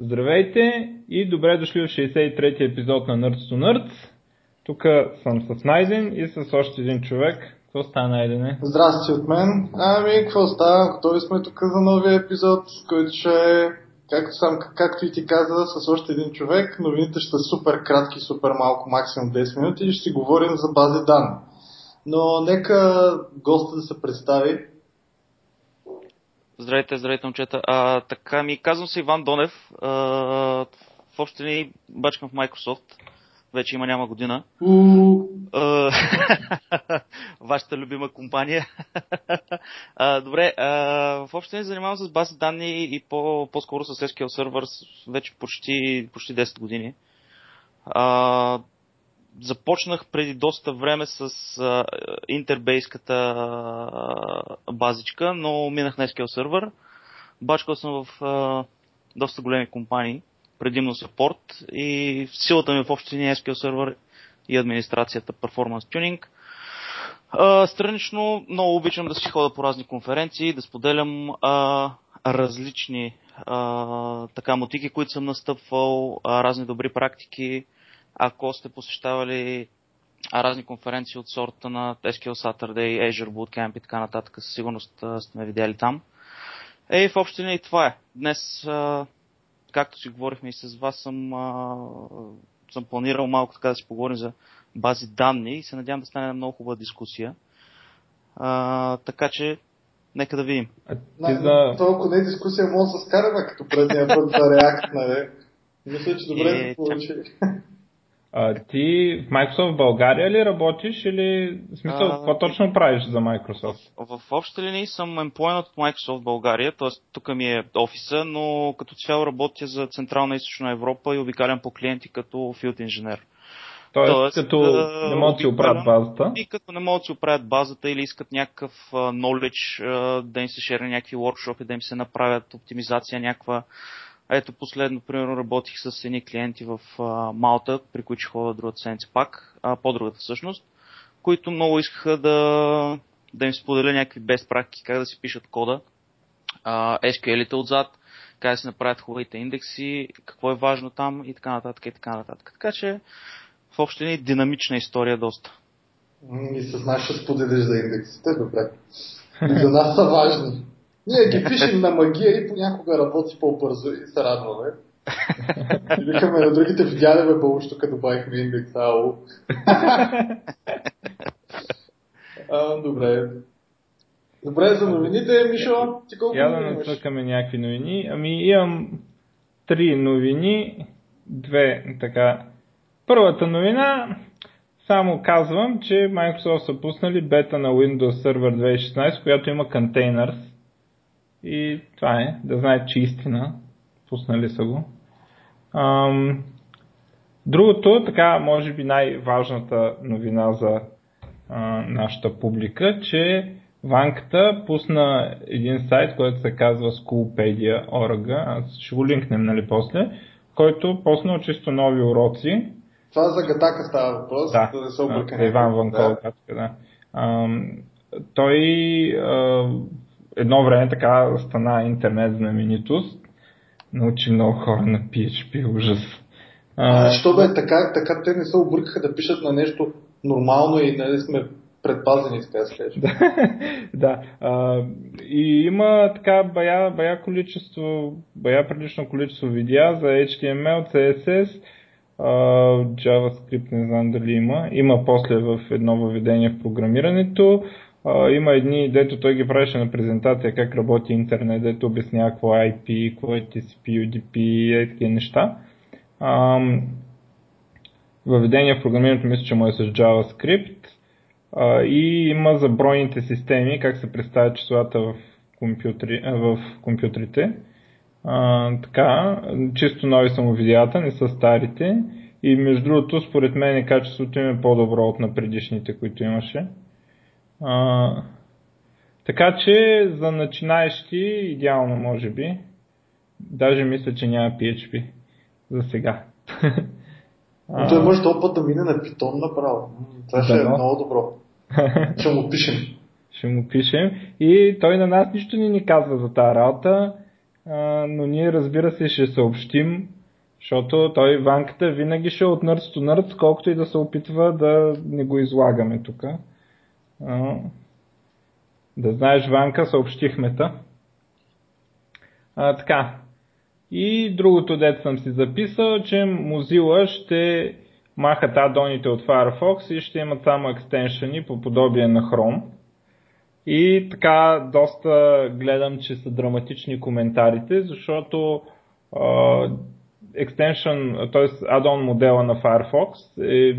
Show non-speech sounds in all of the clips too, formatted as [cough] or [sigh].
Здравейте и добре дошли в 63-ти епизод на Nerds to Nerds. Тук съм с Найден и с още един човек. Какво стана, Найдене? Здрасти от мен. Ами, какво става? Готови сме тук за новия епизод, който ще е, както, сам, както и ти каза, с още един човек. Новините ще са супер кратки, супер малко, максимум 10 минути и ще си говорим за бази данни. Но нека госта да се представи. Здравейте, здравейте, момчета. А, така ми казвам се Иван Донев. А, в общи ни бачкам в Microsoft. Вече има няма година. [laughs] Вашата любима компания. [laughs] а, добре, а, в общи ни занимавам с бази данни и по, по-скоро с SQL Server вече почти, почти 10 години. А, започнах преди доста време с а, интербейската а, базичка, но минах на SQL Server. Бачкал съм в а, доста големи компании, предимно support и силата ми в общи линии SQL Server и администрацията Performance Tuning. А, странично много обичам да си хода по разни конференции, да споделям а, различни а, така мотики, които съм настъпвал, а, разни добри практики, ако сте посещавали разни конференции от сорта на SQL Saturday, Azure Bootcamp и така нататък, със сигурност сте ме видяли там. Ей, в общи линии това е. Днес, както си говорихме и с вас, съм, съм планирал малко така да си поговорим за бази данни и се надявам да стане една много хубава дискусия. А, така че, нека да видим. А, ти за... Толкова не е дискусия, може да се скараме като предния път за React, нали? Мисля, че добре е, се получи. А, ти в Microsoft в България ли работиш или в смисъл, а, какво точно правиш за Microsoft? В, в общи линии съм employed от Microsoft в България, т.е. тук ми е офиса, но като цяло работя за Централна и Източна Европа и обикалям по клиенти като филд инженер. Тоест, Тоест като да, не могат да си оправят базата. И като не могат да си оправят базата или искат някакъв knowledge, да им се шерне някакви workshop да им се направят оптимизация някаква ето последно, примерно, работих с едни клиенти в а, Малта, при които ще ходя другата седмица пак, а, по-другата всъщност, които много искаха да, да им споделя някакви без практики, как да си пишат кода, а, SQL-ите отзад, как да си направят хубавите индекси, какво е важно там и така нататък и така нататък. Така че в общи ни динамична история доста. И с нас ще споделиш за индексите, добре. За нас са важни. Ние ги пишем на магия и понякога работи по-бързо и се радваме. И викаме на другите видяли бе бълщо, като добавихме индекс АО. а, добре. Добре, за новините, Мишо, ти колко Я да насъкаме някакви новини. Ами имам три новини, две така. Първата новина, само казвам, че Microsoft са пуснали бета на Windows Server 2016, която има containers и това е, да знаете, че истина. Пуснали са го. Ам, другото, така, може би най-важната новина за а, нашата публика, че Ванката пусна един сайт, който се казва Schoolpedia.org, аз ще го линкнем нали после, който пуснал чисто нови уроци. Това за Гатака става въпрос, да, да се обърка. Иван Ванкол, да. да. Ам, той а, едно време така стана интернет знаменитост. Научи много хора на PHP, ужас. А, а що бе, така, така те не се объркаха да пишат на нещо нормално и нали сме предпазени, така [laughs] да да. А, и има така бая, бая количество, бая прилично количество видеа за HTML, CSS, Uh, JavaScript не знам дали има. Има после в едно въведение в програмирането а, има едни, дето той ги правеше на презентация как работи интернет, дето обяснява какво е IP, какво е TCP, UDP и такива неща. А, въведение в програмирането мисля, че му е с JavaScript а, и има за бройните системи, как се представят числата в, компютри, в компютрите. А, така, чисто нови са му видеята, не са старите. И между другото, според мен качеството им е по-добро от на предишните, които имаше. А, така че за начинаещи идеално може би. Даже мисля, че няма PHP за сега. [laughs] Но той може този път да мине на Python направо. Това ще да, е много добро. [laughs] ще му пишем. Ще му пишем. И той на нас нищо не ни казва за тази работа. но ние разбира се ще съобщим, защото той ванката винаги ще е от нърц до нърц, колкото и да се опитва да не го излагаме тук. Да знаеш, Ванка, съобщихме та. А, така. И другото, дето съм си записал, че Mozilla ще махат адоните от Firefox и ще имат само екстеншъни по подобие на Chrome. И така доста гледам, че са драматични коментарите, защото екстеншън, т.е. адон модела на Firefox е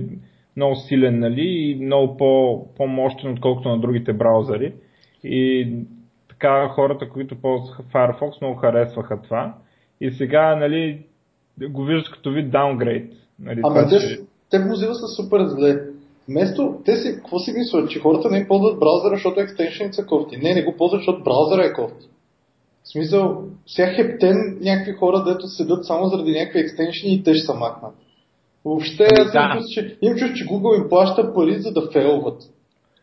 много силен нали, и много по, по-мощен, отколкото на другите браузъри. И така хората, които ползваха Firefox, много харесваха това. И сега нали, го виждат като вид даунгрейд. Нали, Ама те, че... те Mozilla са супер зле. Вместо, те си, какво си мислят, че хората не ползват браузъра, защото екстеншените са кофти. Не, не го ползват, защото браузъра е кофти. В смисъл, сега хептен някакви хора, дето седат само заради някакви екстеншени и те ще са махнат. Въобще, ами аз да. чувство, че, имам чувство, че Google им плаща пари, за да фейлват.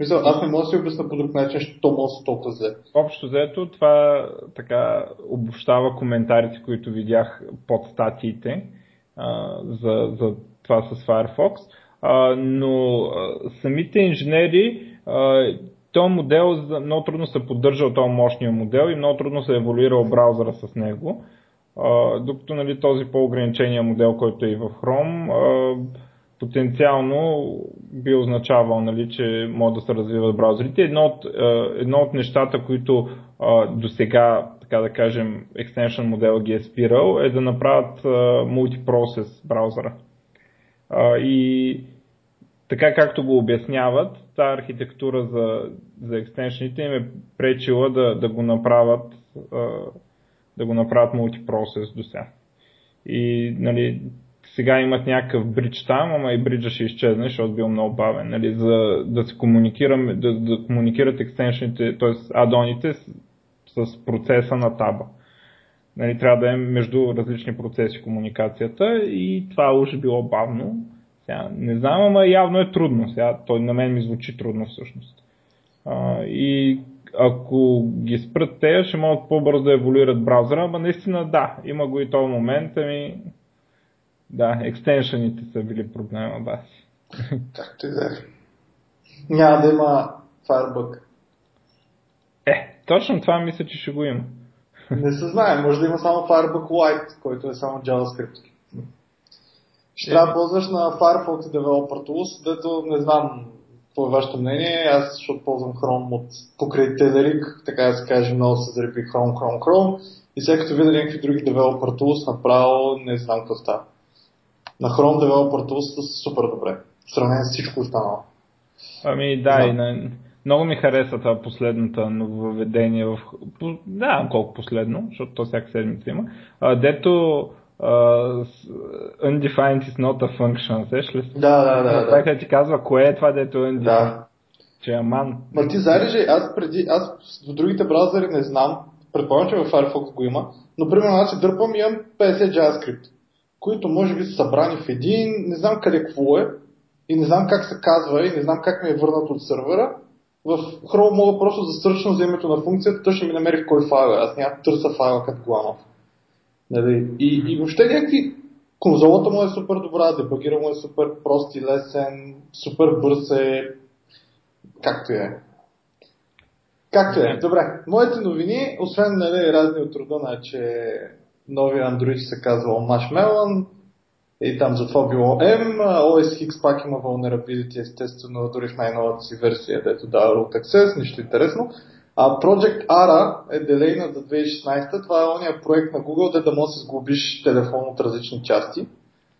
Мисля, аз не мога да си обясня по друг начин, защото може да толкова зле. Общо взето, това така обобщава коментарите, които видях под статиите а, за, за това с Firefox. А, но а, самите инженери, а, този модел много трудно се поддържа от този мощния модел и много трудно се е еволюирал браузъра с него. Докато нали, този по-ограничения модел, който е и в Chrome, потенциално би означавал, нали, че могат да се развиват браузърите. Едно от, едно от нещата, които до сега, така да кажем, extension модел ги е спирал, е да направят мултипроцес браузъра. И така както го обясняват, тази архитектура за, за екстеншените им е пречила да, да го направят да го направят мултипроцес до сега. И нали, сега имат някакъв бридж там, ама и бриджа ще изчезне, защото бил много бавен. Нали, за да се комуникираме, да, да комуникират екстеншените, т.е. адоните с, с процеса на таба. Нали, трябва да е между различни процеси комуникацията и това уж било бавно. Сега, не знам, ама явно е трудно. Сега, той на мен ми звучи трудно всъщност. А, и ако ги спрат те, ще могат по-бързо да еволюират браузъра, ама наистина да, има го и този момент, ами да, екстеншените са били проблема, да. Както и да е. Няма да има Firebug. Е, точно това мисля, че ще го има. Не се знае, може да има само Firebug Lite, който е само JavaScript. Ще трябва да ползваш на Firefox Developer Tools, дето не знам какво е вашето мнение. Аз, защото ползвам Chrome от покрай Телерик, така да се каже, много се зарепи Chrome, Chrome, Chrome. И сега като видя някакви други Developer Tools, направо не знам какво става на Chrome Developer Tools са супер добре. В сравнение с всичко останало. Ами да, и на... много ми хареса това последното нововведение в... Да, колко последно, защото то всяка седмица има. А, дето uh, undefined is not a function, сеш ли? Да, да, да. да. ти казва, кое е това, дето е undefined. Да. Че е ман. Ма ти знаеш аз преди, аз в другите браузъри не знам, предполагам, че в Firefox го има, но примерно аз си дърпам и имам 50 JavaScript които може би са събрани в един, не знам къде какво е, и не знам как се казва, и не знам как ми е върнат от сървъра. В Chrome мога просто да сърчна за името на функцията, той ще ми намери в кой файл е. Аз няма търся файла като Гланов. Нали? И, и въобще някакви конзолата му е супер добра, дебагира му е супер прост и лесен, супер бърз е, както е. Както е. Добре, моите новини, освен нали, разни от рода на, че новия Android се казва Marshmallow и там за това било M, OS X пак има vulnerability, естествено, дори в най-новата си версия, дето дава root access, нищо интересно. А Project ARA е делейна за 2016. Това е ония проект на Google, де да можеш да сглобиш телефон от различни части.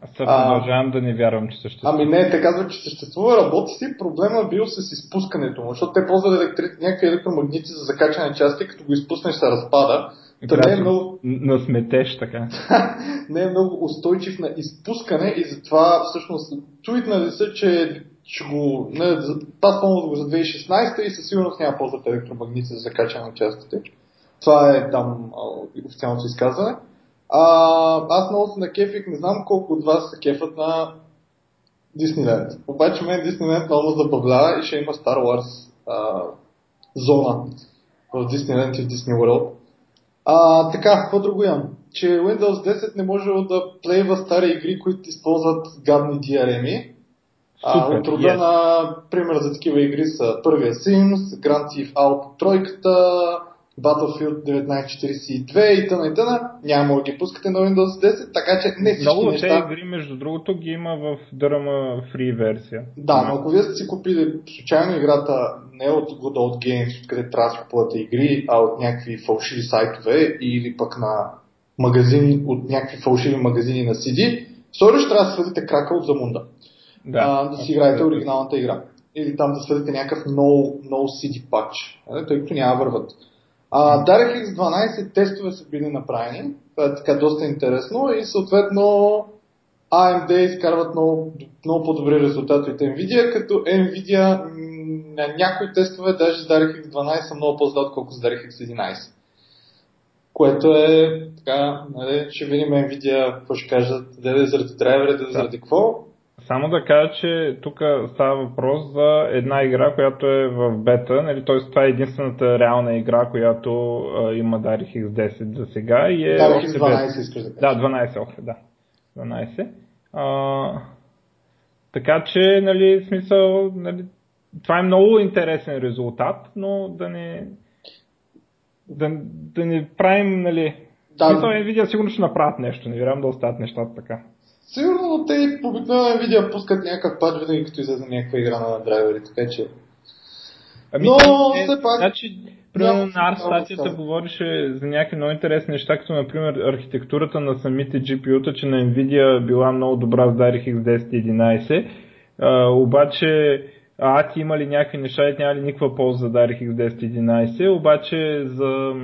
Аз продължавам да не вярвам, че съществува. Ами не, те казват, че съществува, работи си. Проблема е бил с изпускането му, защото те ползват електри... някакви електромагнити за закачане части, като го изпуснеш се разпада. Та не е много... Насметеш така. [laughs] не е много устойчив на изпускане и затова всъщност твитнали са, че ще го... Не, аз помня го за 2016 и със сигурност няма ползват електромагнити за закачане на частите. Това е там официалното изказване. А, аз много се накефих, не знам колко от вас се кефат на Дисниленд. Обаче мен Дисниленд много забавлява и ще има Star Wars а, зона в Дисниленд и в Disney World. А, така, какво друго имам? Че Windows 10 не може да плейва стари игри, които използват гадни DRM-и. А, от рода yes. на пример за такива игри са първия Sims, Grand Theft Auto тройката, Battlefield 1942 и т.н. и т.н. Няма да ги пускате на Windows 10, така че не всички Много неща... Много игри, между другото, ги има в дърма фри версия. Да, но ако вие сте си купили случайно играта не от Good Old Games, откъде трябва да купувате игри, а от някакви фалшиви сайтове или пък на магазин, от някакви фалшиви магазини на CD, сори ще трябва да свалите крака от Замунда. Да, а, да си играете оригиналната игра. Или там да свалите някакъв no, no CD патч, тъй като няма върват. А, DirectX 12 тестове са били направени. Това е така доста интересно и съответно AMD изкарват много, много по-добри резултати от Nvidia, като Nvidia на някои тестове даже с DirectX 12 са много по-зле, отколкото с DirectX 11. Което е така, нали, ще видим Nvidia какво ще кажат, дали заради драйвера, дали заради какво. Само да кажа, че тук става въпрос за една игра, която е в бета, нали, т.е. това е единствената реална игра, която а, има DirectX 10 за сега и е... DirectX 12 искаш да Да, 12 още, да. 12. А, така че, нали, смисъл, нали, това е много интересен резултат, но да не, да, да не правим, нали, да. смисъл, Nvidia сигурно ще направят нещо, не вярвам да остават нещата така. Сигурно те обикновено Nvidia пускат някакъв пад винаги като излезе някаква игра на драйвери, така че... Ами, Но е, все пак... Значи, примерно на Ars статията говореше за някакви много интересни неща, като например архитектурата на самите GPU-та, че на Nvidia била много добра с DirectX 10 и 11, а, обаче има ли някакви неща и няма ли никаква полза за DirectX 10 и 11, обаче за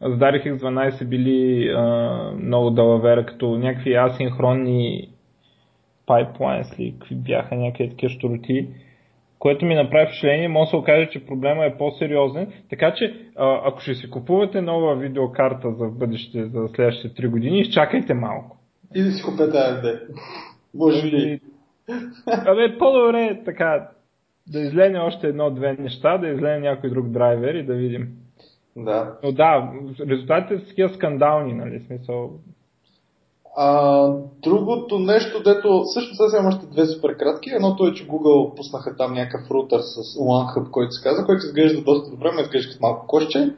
с DirectX 12 били а, много далавера, като някакви асинхронни pipelines ли, какви бяха някакви такива штороти, което ми направи впечатление, може да се окаже, че проблема е по-сериозен. Така че, а, ако ще си купувате нова видеокарта за бъдеще, за следващите 3 години, изчакайте малко. И да си купете AMD. Може ли? Абе, по-добре е така, да излезе още едно-две неща, да излезе някой друг драйвер и да видим. Да. Но да, резултатите са такива скандални, нали, смисъл. А, другото нещо, дето всъщност аз имам още две супер кратки. Едното е, че Google пуснаха там някакъв рутер с OneHub, който се казва, който изглежда доста добре, ме изглежда с малко кошче.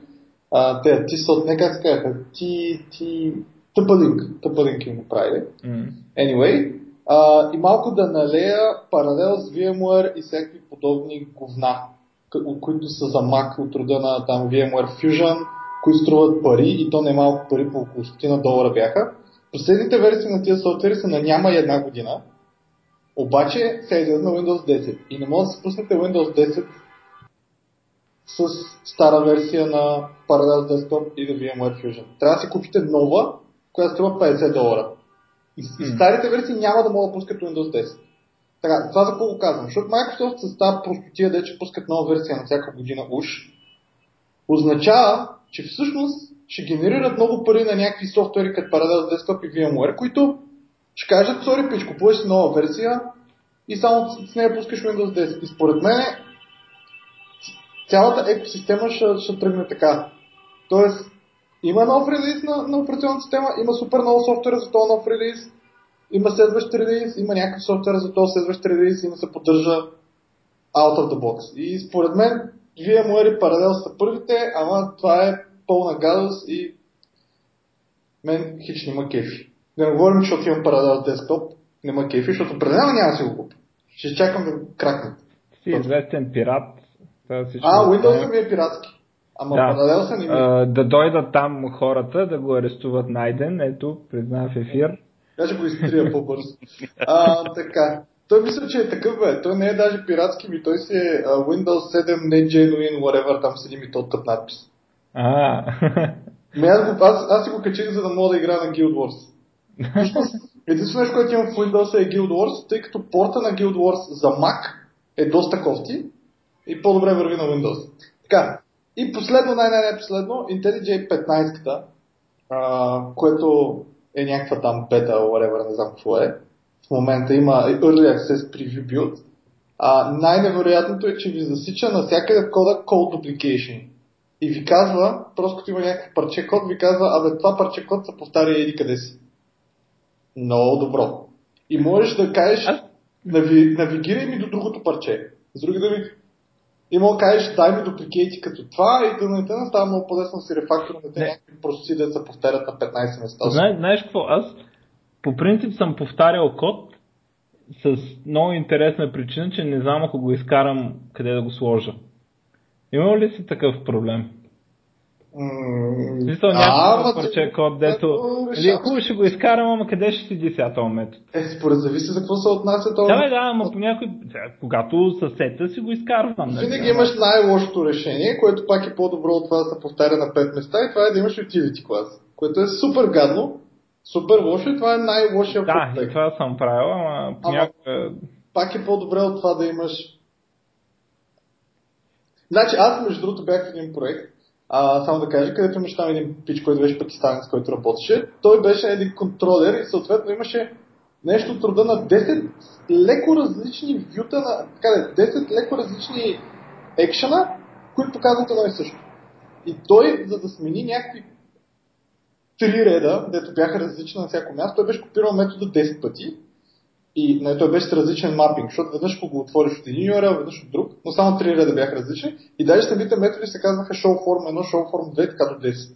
А, те, ти са от, не как се казаха, ти, ти, тъпалинг, тъпалинг им направили. Mm. Anyway, а, и малко да налея паралел с VMware и всякакви подобни говна които са за Mac от рода на там VMware Fusion, които струват пари и то не малко пари, по около 100 долара бяха. Последните версии на тези софтуери са на няма и една година, обаче се е на Windows 10 и не може да се пуснете Windows 10 с стара версия на Parallels Desktop и на VMware Fusion. Трябва да си купите нова, която струва 50 долара. И, и старите версии няма да могат да пускат Windows 10. Така, това за какво го казвам? Защото Microsoft с тази простотия, да че пускат нова версия на всяка година уж, означава, че всъщност ще генерират много пари на някакви софтуери като Parallels Desktop и VMware, които ще кажат, сори пич, купуваш нова версия и само с нея пускаш Windows 10. И според мен цялата екосистема ще, ще тръгне така. Тоест, има нов релиз на, на операционната система, има супер много софтуера за този нов релиз, има следващ релиз, има някакъв софтуер за този следващ релиз и да се поддържа out of the box. И според мен VMware и Parallels са първите, ама това е пълна гадост и мен хич няма кефи. Да не говорим, защото имам Parallels десктоп, няма кефи, защото определено няма да си го купя. Ще чакам да кракне. Си известен пират. А, Windows ми е пиратски. Ама да. Parallels не ми. А, да дойдат там хората, да го арестуват найден, ето, признава в ефир. Аз ще го изтрия по-бързо. А, така. Той мисля, че е такъв, бе. Той не е даже пиратски ми, той си е uh, Windows 7 не genuine, whatever, там седи ми този тъп надпис. А. Ами аз, го, аз, аз си го качих, за да мога да играя на Guild Wars. единственото нещо, което имам в Windows е Guild Wars, тъй като порта на Guild Wars за Mac е доста кофти и по-добре върви на Windows. Така, и последно, най-най-най последно, IntelliJ 15-ката, което е някаква там бета, whatever, не знам какво е. В момента има Early Access Preview Build. А, най-невероятното е, че ви засича навсякъде кода Code Duplication. и ви казва, просто като има някакъв парче код, ви казва, абе това парче код се повтаря еди къде си. Много добро. И можеш да кажеш, нави, навигирай ми до другото парче. С други думи, и мога да кажеш, дай ми дупликейти като това и да не става много по-лесно си рефактор на тези простоти да се повтарят на 15 места. Знаеш, знаеш какво? Аз по принцип съм повтарял код с много интересна причина, че не знам ако го изкарам къде да го сложа. Има ли си такъв проблем? Смисъл някакво парче код, дето... Или хубаво ще го изкарам, ама къде ще седи сега този метод? Е, според зависи за какво се отнася това. Да, бе, да, ама по някой... Когато съседта си го изкарвам. Нали? Винаги имаш най-лошото решение, което пак е по-добро от това да се повтаря на 5 места и това е да имаш utility клас, което е супер гадно, супер лошо и това е най-лошия Да, и това съм правил, ама понякога... Пак е по-добре от това да имаш Значи аз между другото бях в един проект, а, само да кажа, където имаше там един пич, който беше пакистанец, който работеше. Той беше един контролер и съответно имаше нещо от рода на 10 леко различни вюта на... Така 10 леко различни екшена, които показват едно и също. И той, за да смени някакви три реда, дето бяха различни на всяко място, той беше копирал метода 10 пъти и не, той беше с различен мапинг, защото веднъж го отвориш от един URL, веднъж от друг, но само три реда бяха различни. И даже самите методи се казваха showform 1, showform 2, така до 10.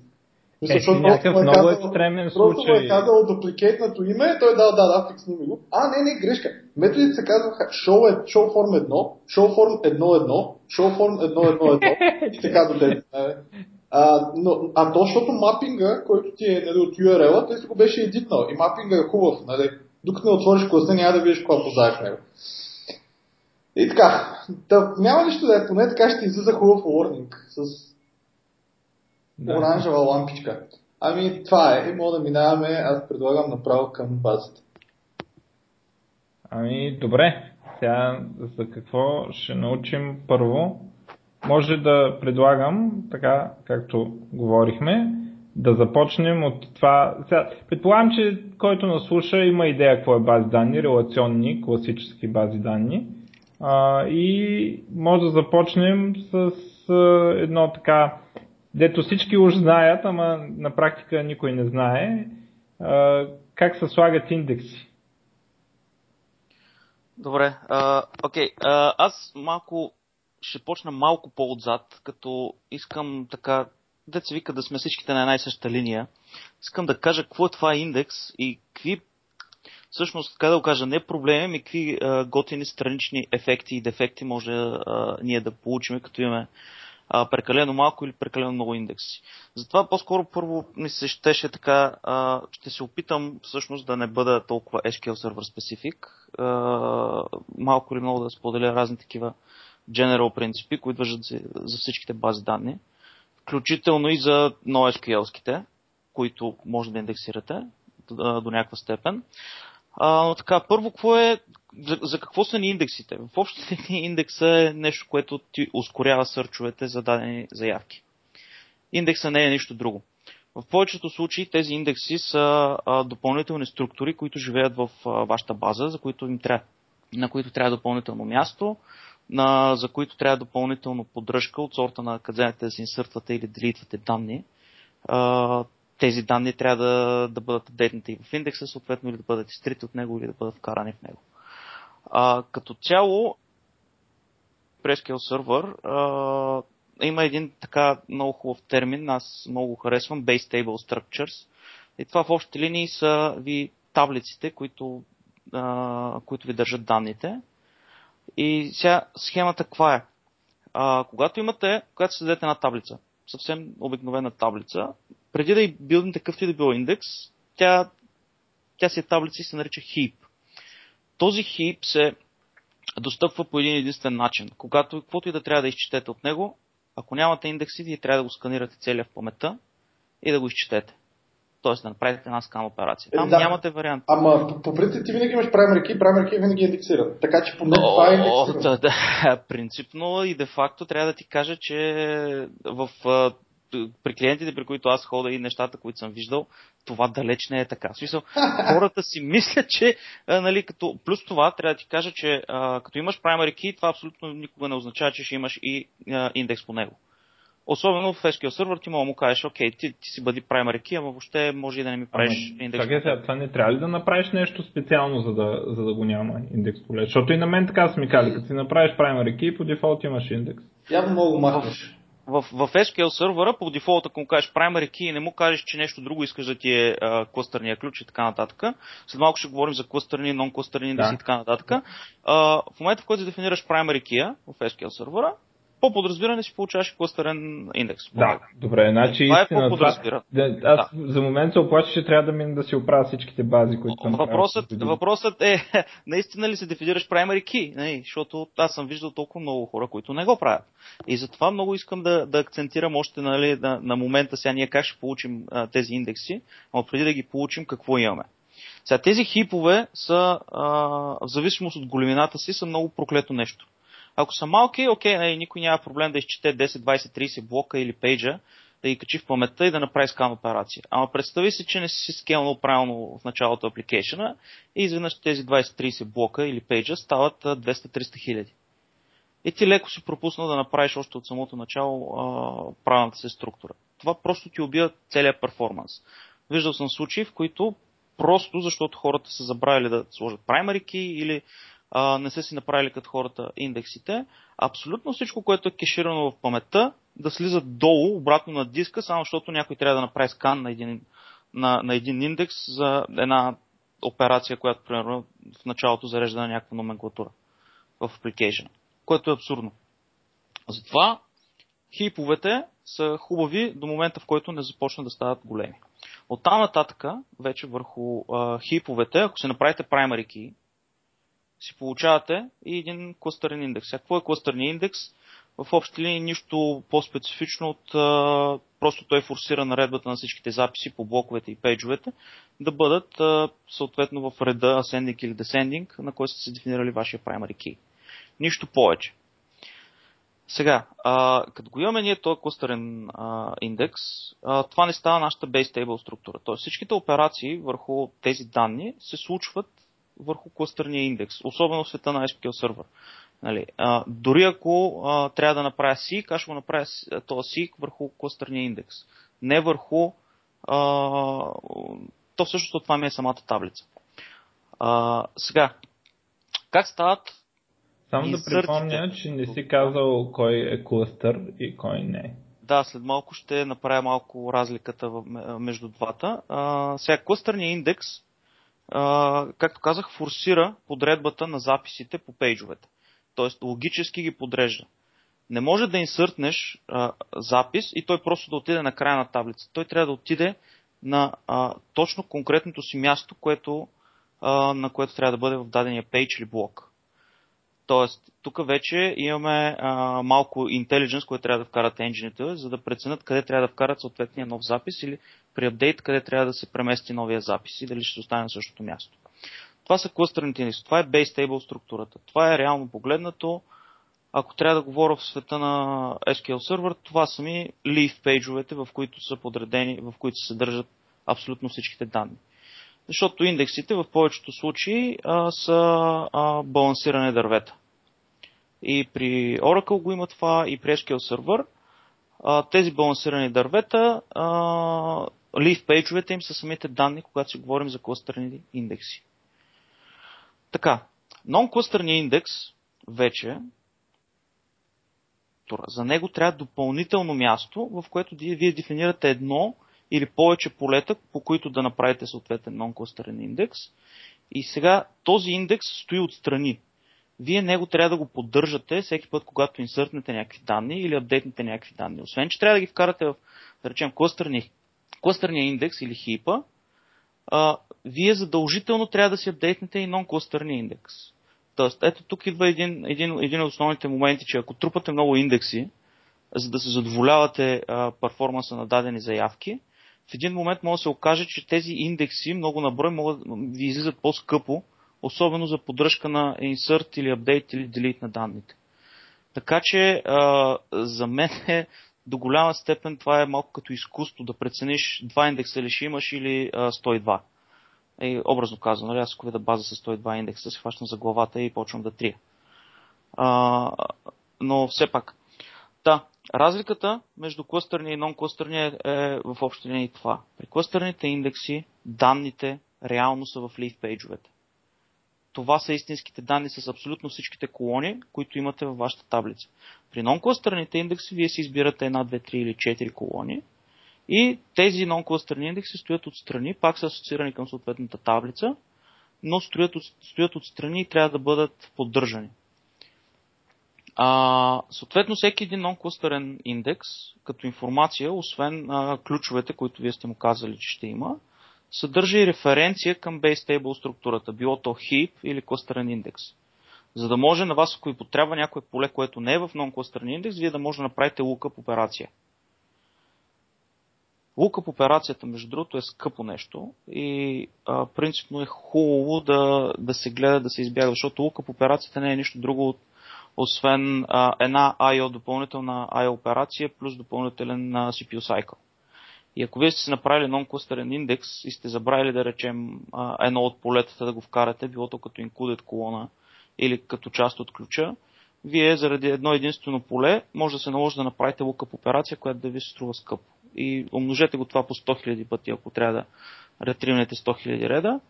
Мисля, е, защото някакъв много казал, екстремен случай. Просто е казал дупликейтнато име, той дал, да, да, фиксни ми го. А, не, не, грешка. Методите се казваха show, е, showform 1, showform 1, 1, showform 1, 1, 1 и така до 10. [laughs] А, но, а то, защото мапинга, който ти е нали, от URL-а, той си го беше едитнал. И мапинга е хубав, нали? Докато не отвориш класа, няма да видиш какво познаеш в него. И така, да, няма нищо да е, поне така ще излиза хубав warning с да. оранжева лампичка. Ами това е, мога да минаваме, аз предлагам направо към базата. Ами добре, сега за какво ще научим първо? Може да предлагам, така както говорихме, да започнем от това. Сега, предполагам, че който наслуша има идея какво е бази данни, релационни, класически бази данни. А, и може да започнем с а, едно така, дето всички уж знаят, ама на практика никой не знае, а, как се слагат индекси. Добре, а, окей. А, аз малко ще почна малко по-отзад, като искам така деца вика да сме всичките на една и съща линия. Искам да кажа какво е това индекс и какви всъщност, така да го кажа, не проблеми, ми какви а, готини странични ефекти и дефекти може а, ние да получим, като имаме а, прекалено малко или прекалено много индекси. Затова по-скоро първо ми се щеше така, а, ще се опитам всъщност да не бъда толкова SQL Server а, малко или много да споделя разни такива general принципи, които въжат за, за всичките бази данни включително и за NoSQL-ските, които може да индексирате до, някаква степен. А, така, първо, какво е, за, за какво са ни индексите? В общите ни индекса е нещо, което ти ускорява сърчовете за дадени заявки. Индекса не е нищо друго. В повечето случаи тези индекси са а, допълнителни структури, които живеят в а, вашата база, за които им трябва, на които трябва допълнително място, на, за които трябва допълнително поддръжка от сорта на къде да си инсъртвате или делитвате данни. А, тези данни трябва да, да бъдат детнати в индекса, съответно или да бъдат изтрити от него, или да бъдат вкарани в него. А, като цяло, PreSQL Server а, има един така много хубав термин, аз много го харесвам, Base Table Structures. И това в общи линии са ви таблиците, които, а, които ви държат данните. И сега схемата каква е? А, когато имате, когато създадете една таблица, съвсем обикновена таблица, преди да и билднете какъвто и да било индекс, тя, тя си е таблица и се нарича heap. Този heap се достъпва по един единствен начин. Когато каквото и да трябва да изчетете от него, ако нямате индекси, вие трябва да го сканирате целия в паметта и да го изчетете т.е. да направите една скан операция. Там е, да. нямате вариант. Ама по принцип ти винаги имаш primary key, primary key винаги е индексиран. Така че поне това е индексиран. Да, да, [laughs] принципно и де факто трябва да ти кажа, че в при клиентите, при които аз хода и нещата, които съм виждал, това далеч не е така. В смисъл, [laughs] хората си мислят, че, а, нали, като, плюс това, трябва да ти кажа, че а, като имаш primary key, това абсолютно никога не означава, че ще имаш и а, индекс по него. Особено в SQL сервер ти мога да му кажеш, окей, ти, ти си бъди primary key, ама въобще може и да не ми правиш ама, индекс. Чакай сега, това не трябва ли да направиш нещо специално, за да, за да го няма индекс поле? Защото и на мен така са ми казали, като си направиш primary key, по дефолт имаш индекс. Явно много махнеш в, в SQL сервера по дефолт, ако му кажеш primary key и не му кажеш, че нещо друго искаш да ти е клъстърния ключ и така нататък, след малко ще говорим за клъстърни, нон-клъстърни да. и така нататък. А, в момента, в който дефинираш primary key в SQL сервера, по подразбиране си получаваш клъстърен индекс. Да, добре, значи това истина, е по това, да, аз да. за момент се оплача, че трябва да ми да си оправя всичките бази, които съм въпросът, въпросът е, [laughs] наистина ли се дефинираш primary key? Не, защото аз съм виждал толкова много хора, които не го правят. И затова много искам да, да акцентирам още нали, на, на момента сега ние как ще получим а, тези индекси, но преди да ги получим, какво имаме. Сега тези хипове са, а, в зависимост от големината си, са много проклето нещо. Ако са малки, окей, нали, никой няма проблем да изчете 10, 20, 30 блока или пейджа, да ги качи в паметта и да направи скан операция. Ама представи си, че не си скелнал правилно в началото апликейшена и изведнъж тези 20-30 блока или пейджа стават 200-300 хиляди. И ти леко си пропуснал да направиш още от самото начало а, правилната си структура. Това просто ти убива целият перформанс. Виждал съм случаи, в които просто защото хората са забравили да сложат key или а, не са си направили като хората индексите, абсолютно всичко, което е кеширано в паметта, да слизат долу, обратно на диска, само защото някой трябва да направи скан на един, на, на един индекс за една операция, която, примерно, в началото зарежда на някаква номенклатура в application, което е абсурдно. Затова хиповете са хубави до момента, в който не започнат да стават големи. От там нататък, вече върху а, хиповете, ако се направите primary key, си получавате и един клъстърен индекс. А какво е клъстърният индекс? В общи линии нищо по-специфично от а, просто той форсира наредбата на всичките записи по блоковете и пейджовете да бъдат а, съответно в реда ascending или descending, на който сте се дефинирали вашия primary key. Нищо повече. Сега, а, като го имаме ние този клъстърен индекс, а, това не става нашата base table структура. Тоест всичките операции върху тези данни се случват върху клъстърния индекс, особено в света на SQL сервер. Нали, а, дори ако а, трябва да направя SIG, аз ще го направя този SIG върху клъстърния индекс. Не върху... А, то всъщност това ми е самата таблица. А, сега, как стават Само да припомня, че не си казал кой е клъстър и кой не. Да, след малко ще направя малко разликата между двата. А, сега, клъстърния индекс както казах, форсира подредбата на записите по пейджовете. Тоест логически ги подрежда. Не може да инсъртнеш а, запис и той просто да отиде на края на таблица. Той трябва да отиде на а, точно конкретното си място, което, а, на което трябва да бъде в дадения пейдж или блок. Тоест, тук вече имаме а, малко intelligence, което трябва да вкарат енджините, за да преценят къде трябва да вкарат съответния нов запис или при апдейт къде трябва да се премести новия запис и дали ще остане на същото място. Това са клъстърните индекси. Това е base table структурата. Това е реално погледнато. Ако трябва да говоря в света на SQL Server, това са ми leaf пейджовете, в които са подредени, в които се съдържат абсолютно всичките данни. Защото индексите в повечето случаи а, са а, балансиране дървета. И при Oracle го има това, и при SQL Server. А, тези балансирани дървета, а, leaf пейджовете им са самите данни, когато си говорим за клъстърни индекси. Така, нон-клъстърния индекс вече за него трябва допълнително място, в което вие дефинирате едно или повече полета, по които да направите съответен нон-клъстърен индекс. И сега този индекс стои отстрани. Вие него трябва да го поддържате всеки път, когато инсъртнете някакви данни или апдейтнете някакви данни. Освен, че трябва да ги вкарате в, да речем, клъстърния, индекс или хипа, а, вие задължително трябва да си апдейтнете и нон-клъстърния индекс. Тоест, ето тук идва един, един, един от основните моменти, че ако трупате много индекси, за да се задоволявате а, перформанса на дадени заявки, в един момент може да се окаже, че тези индекси много наброй могат да излизат по-скъпо, особено за поддръжка на insert или update или delete на данните. Така че а, за мен е до голяма степен това е малко като изкуство да прецениш два индекса ли ще имаш или а, 102. Е, образно казано, нали, аз ако видя база с 102 индекса, се хващам за главата и почвам да трия. А, но все пак. Да, Разликата между клъстърния и нон-клъстърния е в общи линии това. При клъстърните индекси данните реално са в лив пейджовете. Това са истинските данни с абсолютно всичките колони, които имате във вашата таблица. При нон-клъстърните индекси вие си избирате една, две, три или четири колони и тези нон-клъстърни индекси стоят отстрани, пак са асоциирани към съответната таблица, но стоят, от, стоят отстрани и трябва да бъдат поддържани. А, съответно, всеки един нон-клъстърен индекс, като информация, освен а, ключовете, които вие сте му казали, че ще има, съдържа и референция към Base Table структурата, било то heap или клъстърен индекс. За да може на вас, ако ви потрябва някое поле, което не е в нон-клъстърен индекс, вие да може да направите lookup операция. Lookup операцията, между другото, е скъпо нещо и а, принципно е хубаво да, да се гледа, да се избяга, защото lookup операцията не е нищо друго от освен а, една IO допълнителна IO операция плюс допълнителен а, CPU cycle. И ако вие сте си направили non-clusterен индекс и сте забравили да речем а, едно от полетата да го вкарате, било то като included колона или като част от ключа, вие заради едно единствено поле може да се наложи да направите lookup операция, която да ви се струва скъпо. И умножете го това по 100 000 пъти, ако трябва да ретривнете 100 000 реда.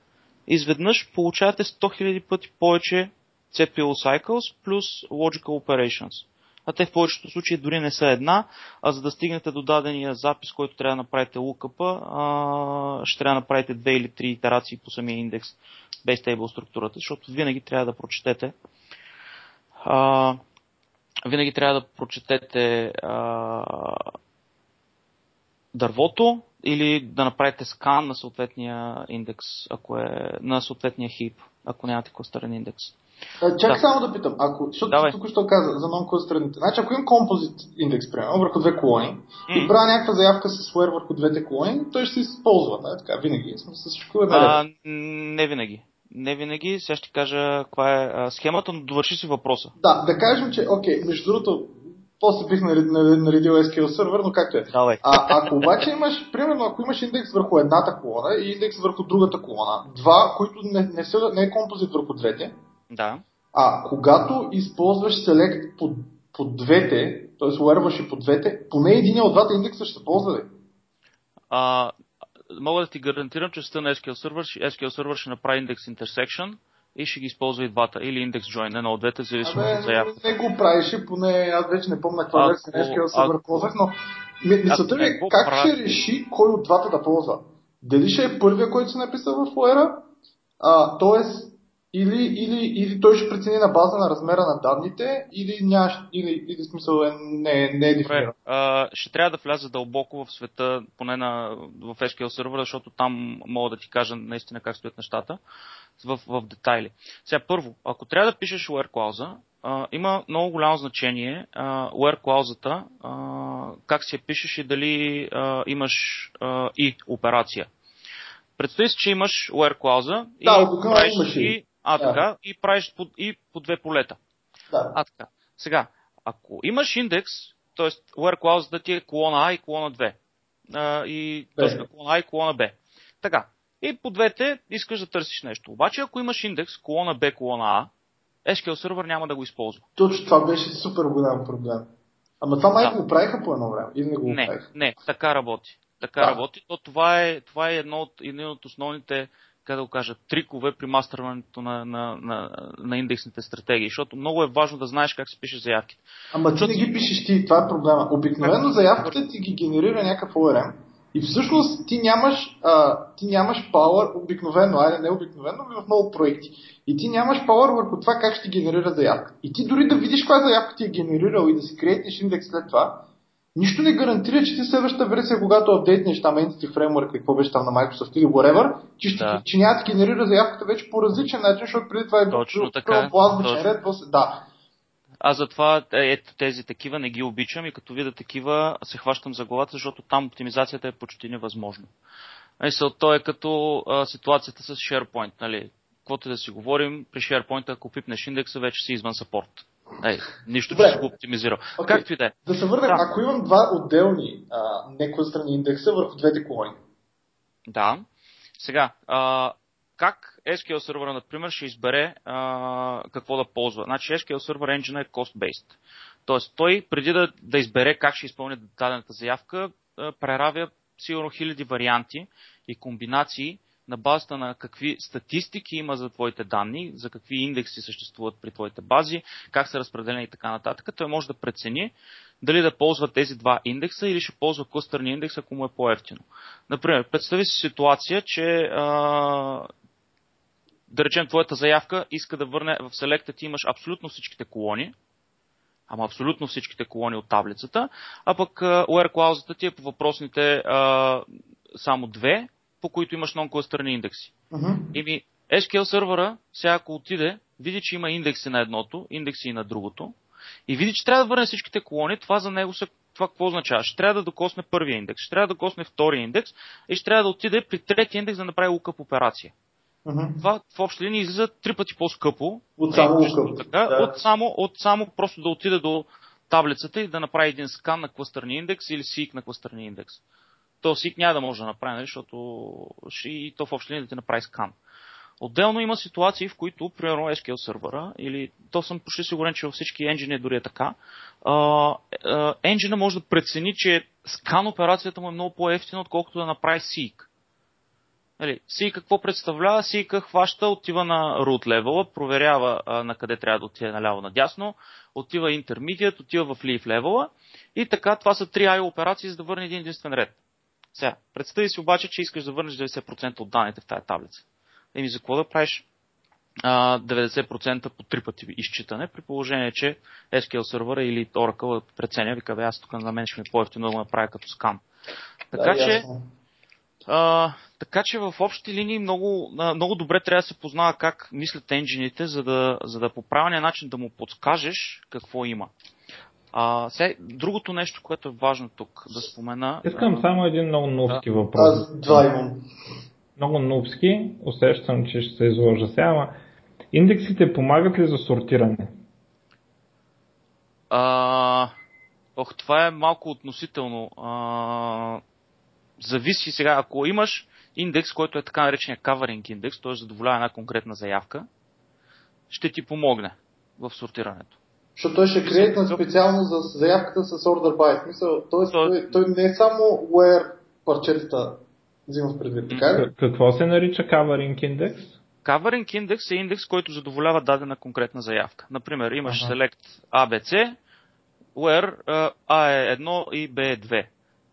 Изведнъж получавате 100 000 пъти повече CPU cycles плюс logical operations. А те в повечето случаи дори не са една, а за да стигнете до дадения запис, който трябва да направите лукъпа, ще трябва да направите две или три итерации по самия индекс без table структурата, защото винаги трябва да прочетете а, винаги трябва да прочетете а, дървото или да направите скан на съответния индекс, ако е на съответния хип, ако нямате кластерен индекс. Чакай да. само да питам, ако, защото Давай. тук що каза за non-clustered Значи, ако имам композит индекс, примерно, върху две колони mm. и правя някаква заявка с where върху двете колони, той ще се използва, да, така, винаги. С всичко е а, Не винаги. Не винаги. Сега ще кажа каква е а, схемата, но довърши си въпроса. Да, да кажем, че, окей, между другото, после бих наредил SQL сервер, но както е. Давай. А, ако обаче имаш, примерно, ако имаш индекс върху едната колона и индекс върху другата колона, два, които не, не, са, не е композит върху двете, да. А когато използваш select по, по двете, т.е. уерваш и по двете, поне един от двата индекса ще ползва ли? А, мога да ти гарантирам, че сте на SQL Server, SQL Server ще направи индекс intersection и ще ги използва и двата. Или индекс join, едно от двете, зависимо от заявката. Не, не го правиш, поне аз вече не помня каква версия на SQL Server ползвах, но мисълта ми е как прави... ще реши кой от двата да ползва. Дали ще е първия, който се написа в Флера, т.е. Или, или, или той ще прецени на база на размера на данните, или, нямаш, или, или смисъл е, не, не е дефиниран. ще трябва да вляза дълбоко в света, поне на, в SQL сервера, защото там мога да ти кажа наистина как стоят нещата в, в детайли. Сега първо, ако трябва да пишеш where клауза, а, има много голямо значение а, where клаузата, а, как си я пишеш и дали а, имаш а, и операция. Представи си, че имаш where клауза да, и, и а, така, да. и правиш по, и по две полета. Да. А, така. Сега, ако имаш индекс, т.е. where clause да ти е колона А и колона 2. А, и точка колона А и колона Б. Така. И по двете искаш да търсиш нещо. Обаче, ако имаш индекс колона Б, колона А, SQL сервер няма да го използва. Точно това беше супер голям проблем. Ама това май да. го правиха по едно време или не го не, правиха? Не, така работи. Така да. работи. То това е, това е едно от, един от основните как да го кажа, трикове при мастърването на, на, на, на индексните стратегии, защото много е важно да знаеш как се пише заявките. Ама ти не ги пишеш ти, това е проблема. Обикновено заявката ти ги генерира някакъв ORM и всъщност ти нямаш, а, ти нямаш power, обикновено, айде не обикновено, но в много проекти. И ти нямаш power върху това как ще генерира заявка. И ти дори да видиш каква заявка ти е генерирал и да си креатиш индекс след това, нищо не гарантира, че ти следващата версия, когато апдейтнеш там Entity Framework, какво беше там на Microsoft или whatever, че, ще, да. че няма да генерира заявката вече по различен начин, защото преди това е точно така, по азбучен ред, после, да. Аз затова е, ето тези такива не ги обичам и като видя такива се хващам за главата, защото там оптимизацията е почти невъзможно. Мисълто е като а, ситуацията с SharePoint. Нали? Каквото да си говорим, при SharePoint, ако пипнеш индекса, вече си извън саппорт. Ей, нищо, Добре. че си го оптимизирал. Okay. Както и да е. Да се върнем, да. ако имам два отделни неклъстрани индекса върху двете колони. Да. Сега, а, как SQL сервера, например, ще избере а, какво да ползва? Значи SQL Server Engine е cost-based. Тоест, той преди да, да избере как ще изпълни дадената заявка, преравя сигурно хиляди варианти и комбинации на базата на какви статистики има за твоите данни, за какви индекси съществуват при твоите бази, как са разпределени и така нататък. Той може да прецени дали да ползва тези два индекса или ще ползва клъстърния индекс, ако му е по-ефтино. Например, представи си ситуация, че а, да речем твоята заявка иска да върне в селекта ти имаш абсолютно всичките колони, ама абсолютно всичките колони от таблицата, а пък where клаузата ти е по въпросните а, само две, по които имаш non-клъстърни индекси. Uh-huh. ми SQL сервера, сега ако отиде, види, че има индекси на едното, индекси и на другото, и види, че трябва да върне всичките колони, това за него се това какво означава? Ще трябва да докосне първия индекс, ще трябва да докосне втория индекс и ще трябва да отиде при третия индекс да направи лукъп операция. Uh-huh. Това в общи линии излиза три пъти по-скъпо. От само лукъп. Така, да. от, само, от само просто да отиде до таблицата и да направи един скан на кластърния индекс или сик на кластърния индекс. То сик няма да може да направи, нали, защото ще и то в общи линии да ти направи скан. Отделно има ситуации, в които, примерно, SQL сервера, или то съм почти сигурен, че във всички енджини дори е така, енджина може да прецени, че скан операцията му е много по-ефтина, отколкото да направи seek. Нали, какво представлява? C хваща, отива на root level, проверява а, на къде трябва да отиде наляво надясно, отива intermediate, отива в leaf level и така това са три IO операции, за да върне един единствен ред. Сега, представи си обаче, че искаш да върнеш 90% от данните в тази таблица. Еми за какво да правиш а, 90% по три пъти изчитане, при положение, че SQL сервера или Oracle преценя, вика, бе, аз тук на мен ще ми е по-ефтино да го направя като скан. Така да, че, ясно. А, така че в общи линии много, много добре трябва да се познава как мислят енджините, за да, за да по правилния начин да му подскажеш какво има. А, сега, другото нещо, което е важно тук да спомена. Искам а... само един много нубски да. въпрос. Аз два имам. Много нубски, усещам, че ще се изложа сега, ама индексите помагат ли за сортиране? А, ох, това е малко относително. А, зависи сега, ако имаш индекс, който е така наречения covering индекс, т.е. задоволява една конкретна заявка, ще ти помогне в сортирането. Защото той ще креатна специално за заявката с order by. Смисъл, т.е. той, той не е само where парчетата взима предвид, така ли? Какво се нарича covering индекс? Covering индекс е индекс, който задоволява дадена конкретна заявка. Например, имаш ага. select ABC, where uh, A е 1 и B е 2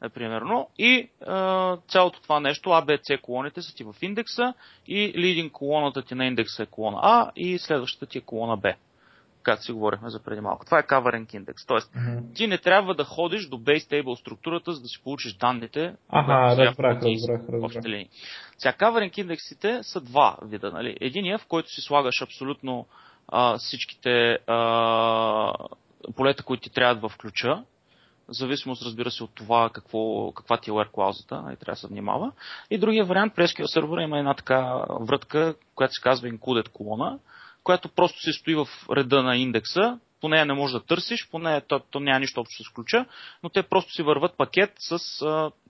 е, примерно, и а, цялото това нещо, С колоните са ти в индекса и лидинг колоната ти на индекса е колона А и следващата ти е колона Б. Както си говорихме за преди малко. Това е covering индекс. Тоест, mm-hmm. ти не трябва да ходиш до base table структурата, за да си получиш данните. Ага, разбрах, разбрах, разбрах. Сега, covering индексите са два вида. Нали? Единия, в който си слагаш абсолютно а, всичките а, полета, които ти трябват в ключа, в зависимост, разбира се, от това какво, каква ти е where клаузата, и трябва да се внимава. И другия вариант, през SQL сервера има една така врътка, която се казва included колона, която просто се стои в реда на индекса, по нея не можеш да търсиш, по нея то, то няма нищо общо с ключа, но те просто си върват пакет с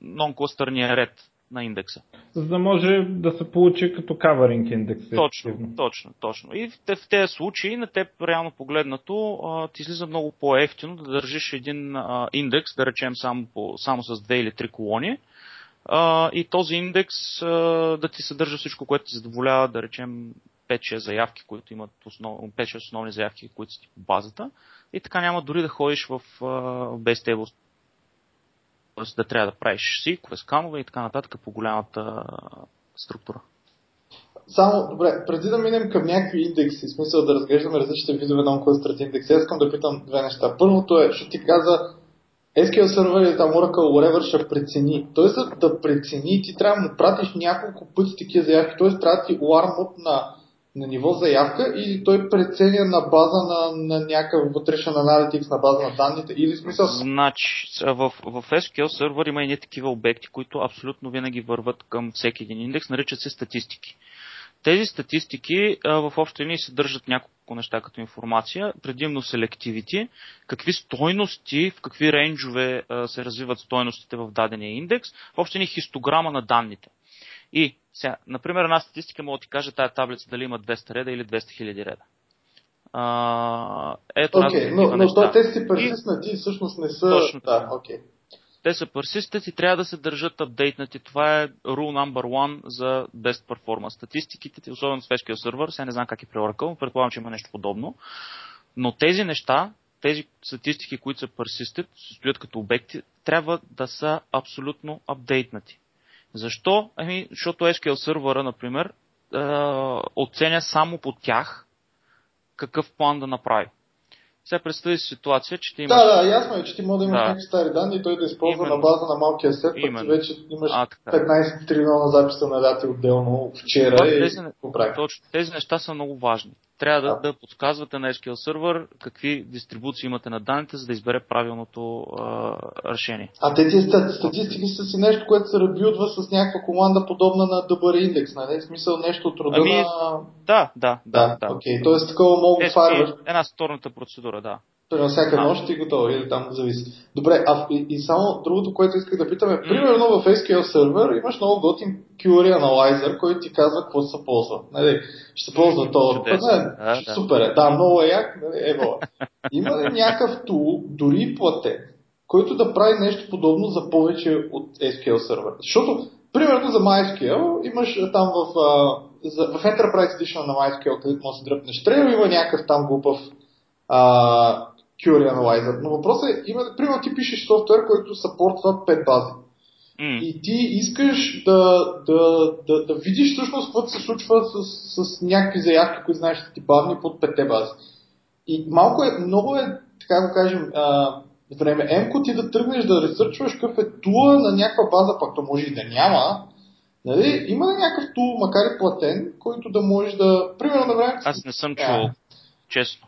нон-клъстърния ред на индекса. За да може да се получи като каверинг индекс. Точно, точно, точно. И в, в тези случаи на теб реално погледнато ти излиза много по-ефтино да държиш един а, индекс, да речем само, по, само с две или три колони, а, и този индекс а, да ти съдържа всичко, което ти задоволява, да речем 5-6 заявки, които имат основ... 5-6 основни заявки, които са ти по базата. И така няма дори да ходиш в, в Base Table да трябва да правиш сикове, сканове и така нататък по голямата структура. Само, добре, преди да минем към някакви индекси, смисъл да разглеждаме различните видове на клъстърът индекси, искам да питам две неща. Първото е, ще ти каза, SQL сервер или там Oracle, whatever, ще прецени. Тоест да прецени, ти трябва да му пратиш няколко пъти такива заявки, т.е. трябва да ти уармот на на ниво заявка и той преценя на база на, на някакъв вътрешен аналитикс, на база на данните или смисъл? Значи, в, в SQL сервер има и не такива обекти, които абсолютно винаги върват към всеки един индекс, наричат се статистики. Тези статистики а, в общи линии съдържат няколко неща като информация, предимно селективити, какви стойности, в какви рейнджове а, се развиват стойностите в дадения индекс, в общи хистограма на данните. И сега, например, една статистика мога да ти каже тая таблица дали има 200 реда или 200 хиляди реда. А, ето okay, но, но то, те си персистнати и всъщност не са... Точно да, okay. Те са persistent и трябва да се държат апдейтнати. Това е rule number one за best performance. Статистиките, особено с фешкия сервер, сега не знам как е преоръкъл, предполагам, че има нещо подобно. Но тези неща, тези статистики, които са persistent, стоят като обекти, трябва да са абсолютно апдейтнати. Защо? Ами, защото SQL сервера, например, оценя само по тях какъв план да направи. Сега представи си ситуация, че ти имаш... Да, да, ясно е, че ти може да имаш да. някакви стари данни и той да използва Именно. на база на малкия сет, пък ти вече имаш а, 15 трилиона записа на дати отделно вчера да, и тези, точно, тези неща са много важни. Трябва да, да. да подсказвате на SQL сервер какви дистрибуции имате на данните, за да избере правилното а, решение. А те тези статистики са си нещо, което се ребютва с някаква команда подобна на добър индекс, нали? В смисъл нещо от рода ами, на... Да, да, да. да, Окей, okay. т.е. такова много фарваш. Една сторната процедура, да. На всяка а. нощ и готово, или там зависи. Добре, а и, и само другото, което исках да питаме, примерно в SQL сервер имаш много готин Query Analyzer, който ти казва какво се ползва. Нали, ще се ползва това. Не, да, супер е. Да, много е як. Нали, ево. [laughs] Има ли някакъв тул, дори платен, който да прави нещо подобно за повече от SQL сервер? Защото, примерно за MySQL, имаш там в, за, в Enterprise Edition на MySQL, където може да дръпнеш Trail, има някакъв там глупав а, Query Analyzer. Но въпросът е, има, примерно ти пишеш софтуер, който съпортва 5 бази. Mm. И ти искаш да, да, да, да видиш всъщност какво се случва с, с някакви заявки, които знаеш са ти бавни под 5 бази. И малко е, много е, така го кажем, а, време емко ти да тръгнеш да ресърчваш какъв е тула на някаква база, пак то може и да няма. Нали? Има ли някакъв тул, макар и платен, който да можеш да... Примерно на време... Аз не съм чувал, честно.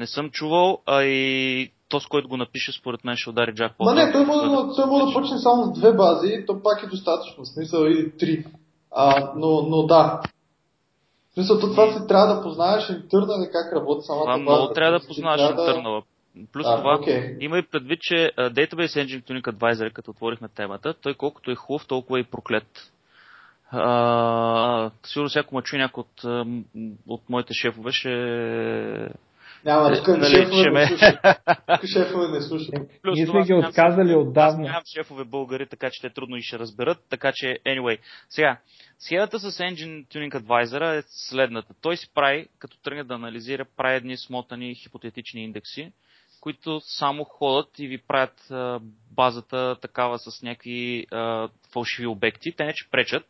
Не съм чувал, а и то, с който го напише, според мен ще удари джакпот. Ма не, той може, да, той може да почне само с две бази, то пак е достатъчно, в смисъл и три. А, но, но да. В смисъл, то това се трябва да познаеш и как работи самата това база. много трябва да познаеш интернала. Плюс а, това, okay. има и предвид, че uh, Database Engine Tuning Advisor, като отворихме темата, той колкото е хубав, толкова е и проклет. Uh, сигурно всяко ма чуе някой от, от моите шефове ще няма, тук нали, шефове ме... не слушат. [laughs] Тук шефове не слушат. Ние сме ги отказали отдавна. Аз нямам шефове българи, така че те трудно и ще разберат. Така че, anyway. Сега, схемата с Engine Tuning Advisor е следната. Той си прави, като тръгне да анализира, прави едни смотани хипотетични индекси, които само ходят и ви правят базата такава с някакви а, фалшиви обекти. Те не че пречат,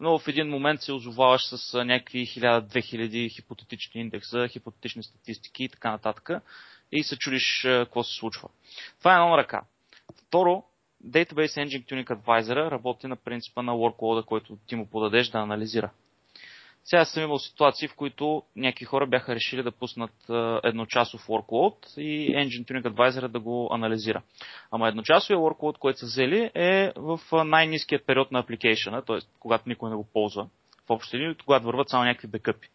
но в един момент се озоваваш с някакви 1000-2000 хипотетични индекса, хипотетични статистики и така нататък и се чудиш какво се случва. Това е едно на ръка. Второ, Database Engine Tuning Advisor работи на принципа на workload, който ти му подадеш да анализира. Сега съм имал ситуации, в които някакви хора бяха решили да пуснат едночасов workload и Engine Tuning Advisor да го анализира. Ама едночасовия workload, който са взели е в най-низкият период на апликейшена, т.е. когато никой не го ползва в общи линии, когато върват само някакви бекъпи.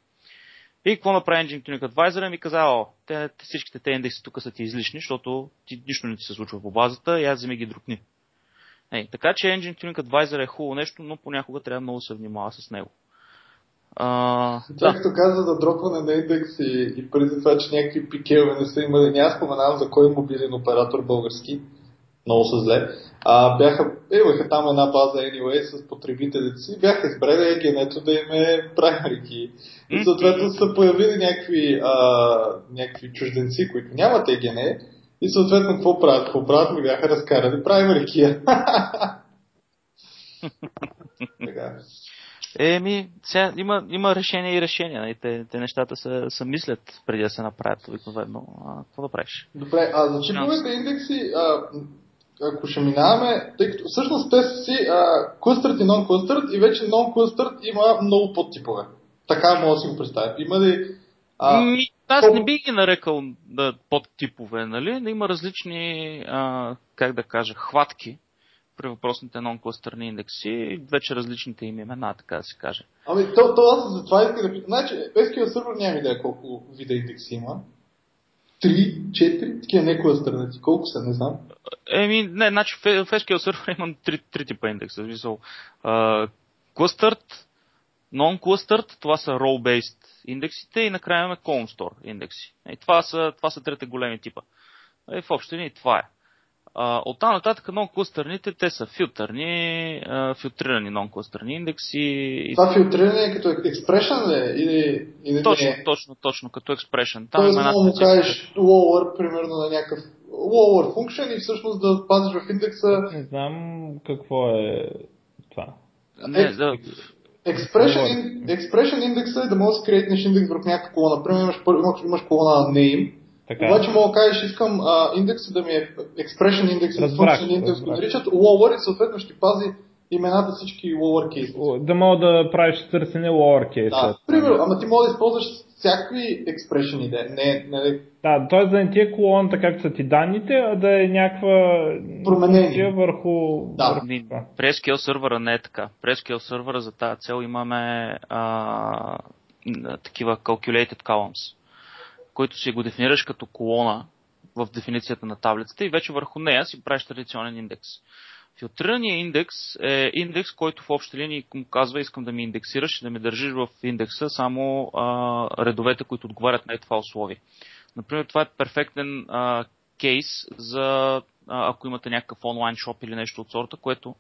И какво направи Engine Tuning Advisor? Ми каза, о, те, всичките те индекси тук са ти излишни, защото ти, нищо не ти се случва по базата и аз вземи ги друпни. Ей, така че Engine Tuning Advisor е хубаво нещо, но понякога трябва много да се внимава с него. А, да. Както каза за дропване на индекс и, и преди това, че някакви пикелове не са имали, няма споменавам за кой мобилен оператор български, много са зле. А, бяха, имаха там една база anyway с потребителите си, бяха избрали егенето да им е key. И съответно са появили някакви, а, някакви чужденци, които нямат егене, и съответно какво правят? Какво правят? Ми бяха разкарали [laughs] така. Еми, сега има, има решение и решение. Нали? Те, те нещата се, се мислят преди да се направят обикновено. А, какво да правиш? Добре, а за чиповете индекси, а, ако ще минаваме, тъй като всъщност те са си clustered и non-clustered и вече non-clustered има много подтипове. Така мога да си го представя. Има ли... А, Ми, аз не бих ги нарекал да, подтипове, нали? Има различни, а, как да кажа, хватки при въпросните нон-кластърни индекси, вече различните им имена, така да се каже. Ами, то, то аз за това искам да питам. Значи, SQL сервер няма идея колко вида индекси има. Три, четири, такива не кластърнати. Колко са, не знам. Еми, не, значи в SQL сервер имам три, три типа индекса. В смисъл, кластърт, Non-clustered, това са row-based индексите и накрая имаме column store индекси. И това са, това са трите големи типа. И в общи линии това е. От там нататък нон-клъстърните, те са филтърни, филтрирани нон-клъстърни индекси. Това филтриране е като expression ли? Или, или точно, не? точно, точно, като expression. Там Тоест, една му кажеш lower, примерно на някакъв lower function и всъщност да пазиш в индекса. Не знам какво е това. Не, да... Expression, in, expression индекса е да можеш да креатнеш индекс върху някаква колона. Например, имаш, имаш, имаш колона name, така. Обаче мога да кажеш, искам а, индекса да ми е expression индекс или function индекс, го наричат lower и съответно ще пази имената всички lowercase. Да мога да правиш търсене lowercase. Да, примерно, ама ти мога да използваш всякакви expression идеи. Не, не, да, т.е. да не ти е колоната както са ти данните, а да е някаква променение върху... Да. върху През SQL сервера не е така. През SQL сервера за тази цел имаме а, такива calculated columns който си го дефинираш като колона в дефиницията на таблицата и вече върху нея си правиш традиционен индекс. Филтрираният индекс е индекс, който в общи линии му казва искам да ми индексираш и да ми държиш в индекса само а, редовете, които отговарят на това условие. Например, това е перфектен а, кейс за а, ако имате някакъв онлайн шоп или нещо от сорта, което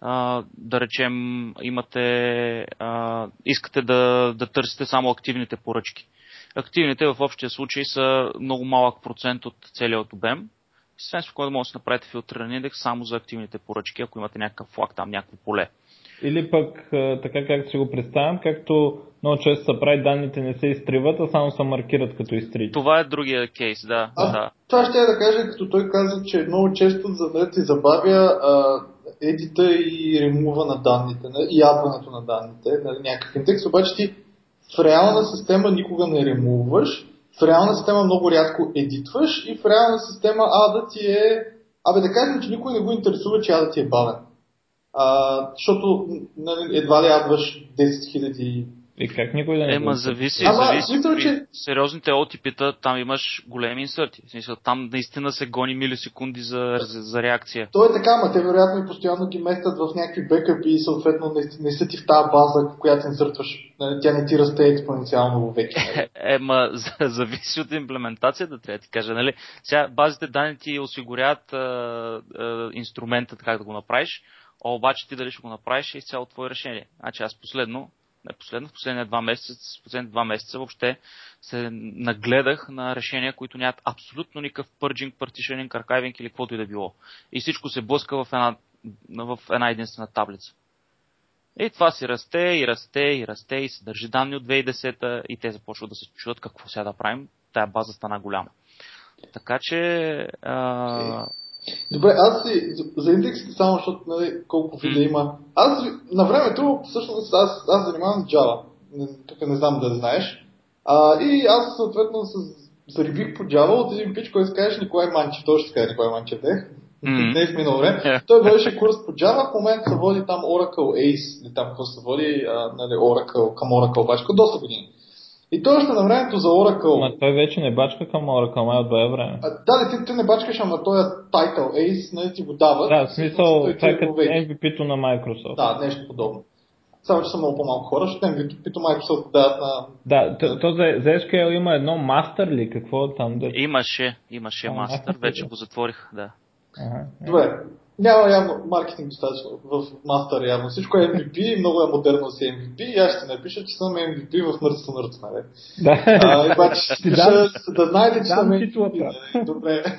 а, да речем имате, а, искате да, да търсите само активните поръчки. Активните в общия случай са много малък процент от целият обем. Съвсем спокойно може да се направите филтриран индекс само за активните поръчки, ако имате някакъв флаг там, някакво поле. Или пък, така както си го представям, както много често се прави, данните не се изтриват, а само се маркират като изтрити. Това е другия кейс, да. А, да. Това ще я да кажа, като той каза, че много често за да ти забавя а, едита и ремува на данните, и ядването на данните, нали, някакъв индекс, обаче ти в реална система никога не ремуваш, в реална система много рядко едитваш и в реална система А да ти е... Абе да кажем, че никой не го интересува, че А да ти е бавен. А, защото нали, едва ли ядваш 10 000 и как никой да не Ема, зависи, Ама, зависи. смисъл, че... Сериозните отипита, там имаш големи инсърти. В смисъл, там наистина се гони милисекунди за, за, за реакция. То е така, ама те вероятно и постоянно ги местят в някакви бекъпи и съответно не, не са ти в тази база, която инсъртваш. Нали, тя не ти расте експоненциално в веки. [laughs] Ема, зависи от имплементацията, трябва да ти кажа. Нали? Сега базите данни ти осигуряват а, а, инструмента, как да го направиш, а обаче ти дали ще го направиш е изцяло твое решение. Значи аз последно не последно, в последните два месеца, последните два месеца въобще се нагледах на решения, които нямат абсолютно никакъв пърджинг, партишенинг, аркайвинг или каквото и да било. И всичко се блъска в една, в една единствена таблица. И това си расте, и расте, и расте, и се държи данни от 2010 и те започват да се чудят какво сега да правим. Тая база стана голяма. Така че а, Добре, аз си, за, индексите само, защото нали, колко вида има. Аз на времето, всъщност, аз, аз занимавам с Java. Тук не знам да знаеш. А, и аз съответно се зарибих по Java от един пич, който се казваш Николай Манчев. Той ще се каже Николай Манчев, не? Mm-hmm. Е в минало време. Yeah. Той водеше курс по Java, в момента се води там Oracle Ace, или там какво се води, а, нали, Oracle, към Oracle обаче, доста години. И той още на времето за Oracle. Ма той вече не бачка към Oracle, май от бая време. А, да, ти, ти не бачкаш, ама той е title Ace, нали ти го дава. Да, в смисъл, това е като MVP-то на Microsoft. Да, нещо подобно. Само, че са много по-малко хора, защото MVP-то Microsoft дават на... Да, то, то за, за SQL има едно мастер ли? Какво е там? Да... Имаше, имаше мастер, вече го затворих, да. Ага, Добре, няма явно маркетинг достатъчно в мастър явно. Всичко е MVP, много е модерно си MVP и аз ще напиша, че съм MVP в мъртвото мъртво, нали? Да. Обаче ще да, знаете, че съм MVP. Нали? Добре. [laughs]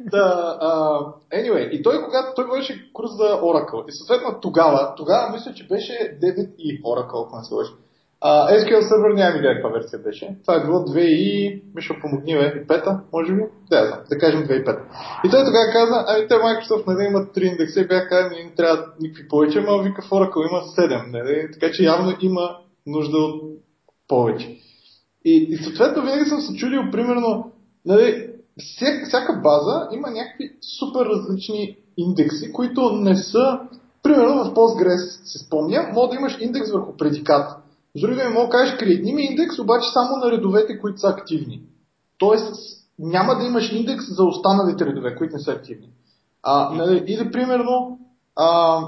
да, uh, anyway, и той когато той водеше курс за Oracle и съответно тогава, тогава мисля, че беше 9 и Oracle, ако не се лъжи. Uh, SQL Server няма идея каква версия беше. Това е било 2 и... Миша, помогни, бе, и 5 може би? Да, знам, да кажем 2.5. И той тогава каза, ами те Microsoft нали, имат 3 индекса и бяха казали, не трябва никакви повече, ама вика в Oracle има 7, нали? така че явно има нужда от повече. И, и съответно винаги съм се чудил, примерно, нали, всяка, всяка база има някакви супер различни индекси, които не са, примерно в Postgres, се спомня, може да имаш индекс върху предикат. С други думи, мога да кажеш, креатни ми индекс, обаче само на редовете, които са активни. Тоест, няма да имаш индекс за останалите редове, които не са активни. А, нали, или, примерно, а,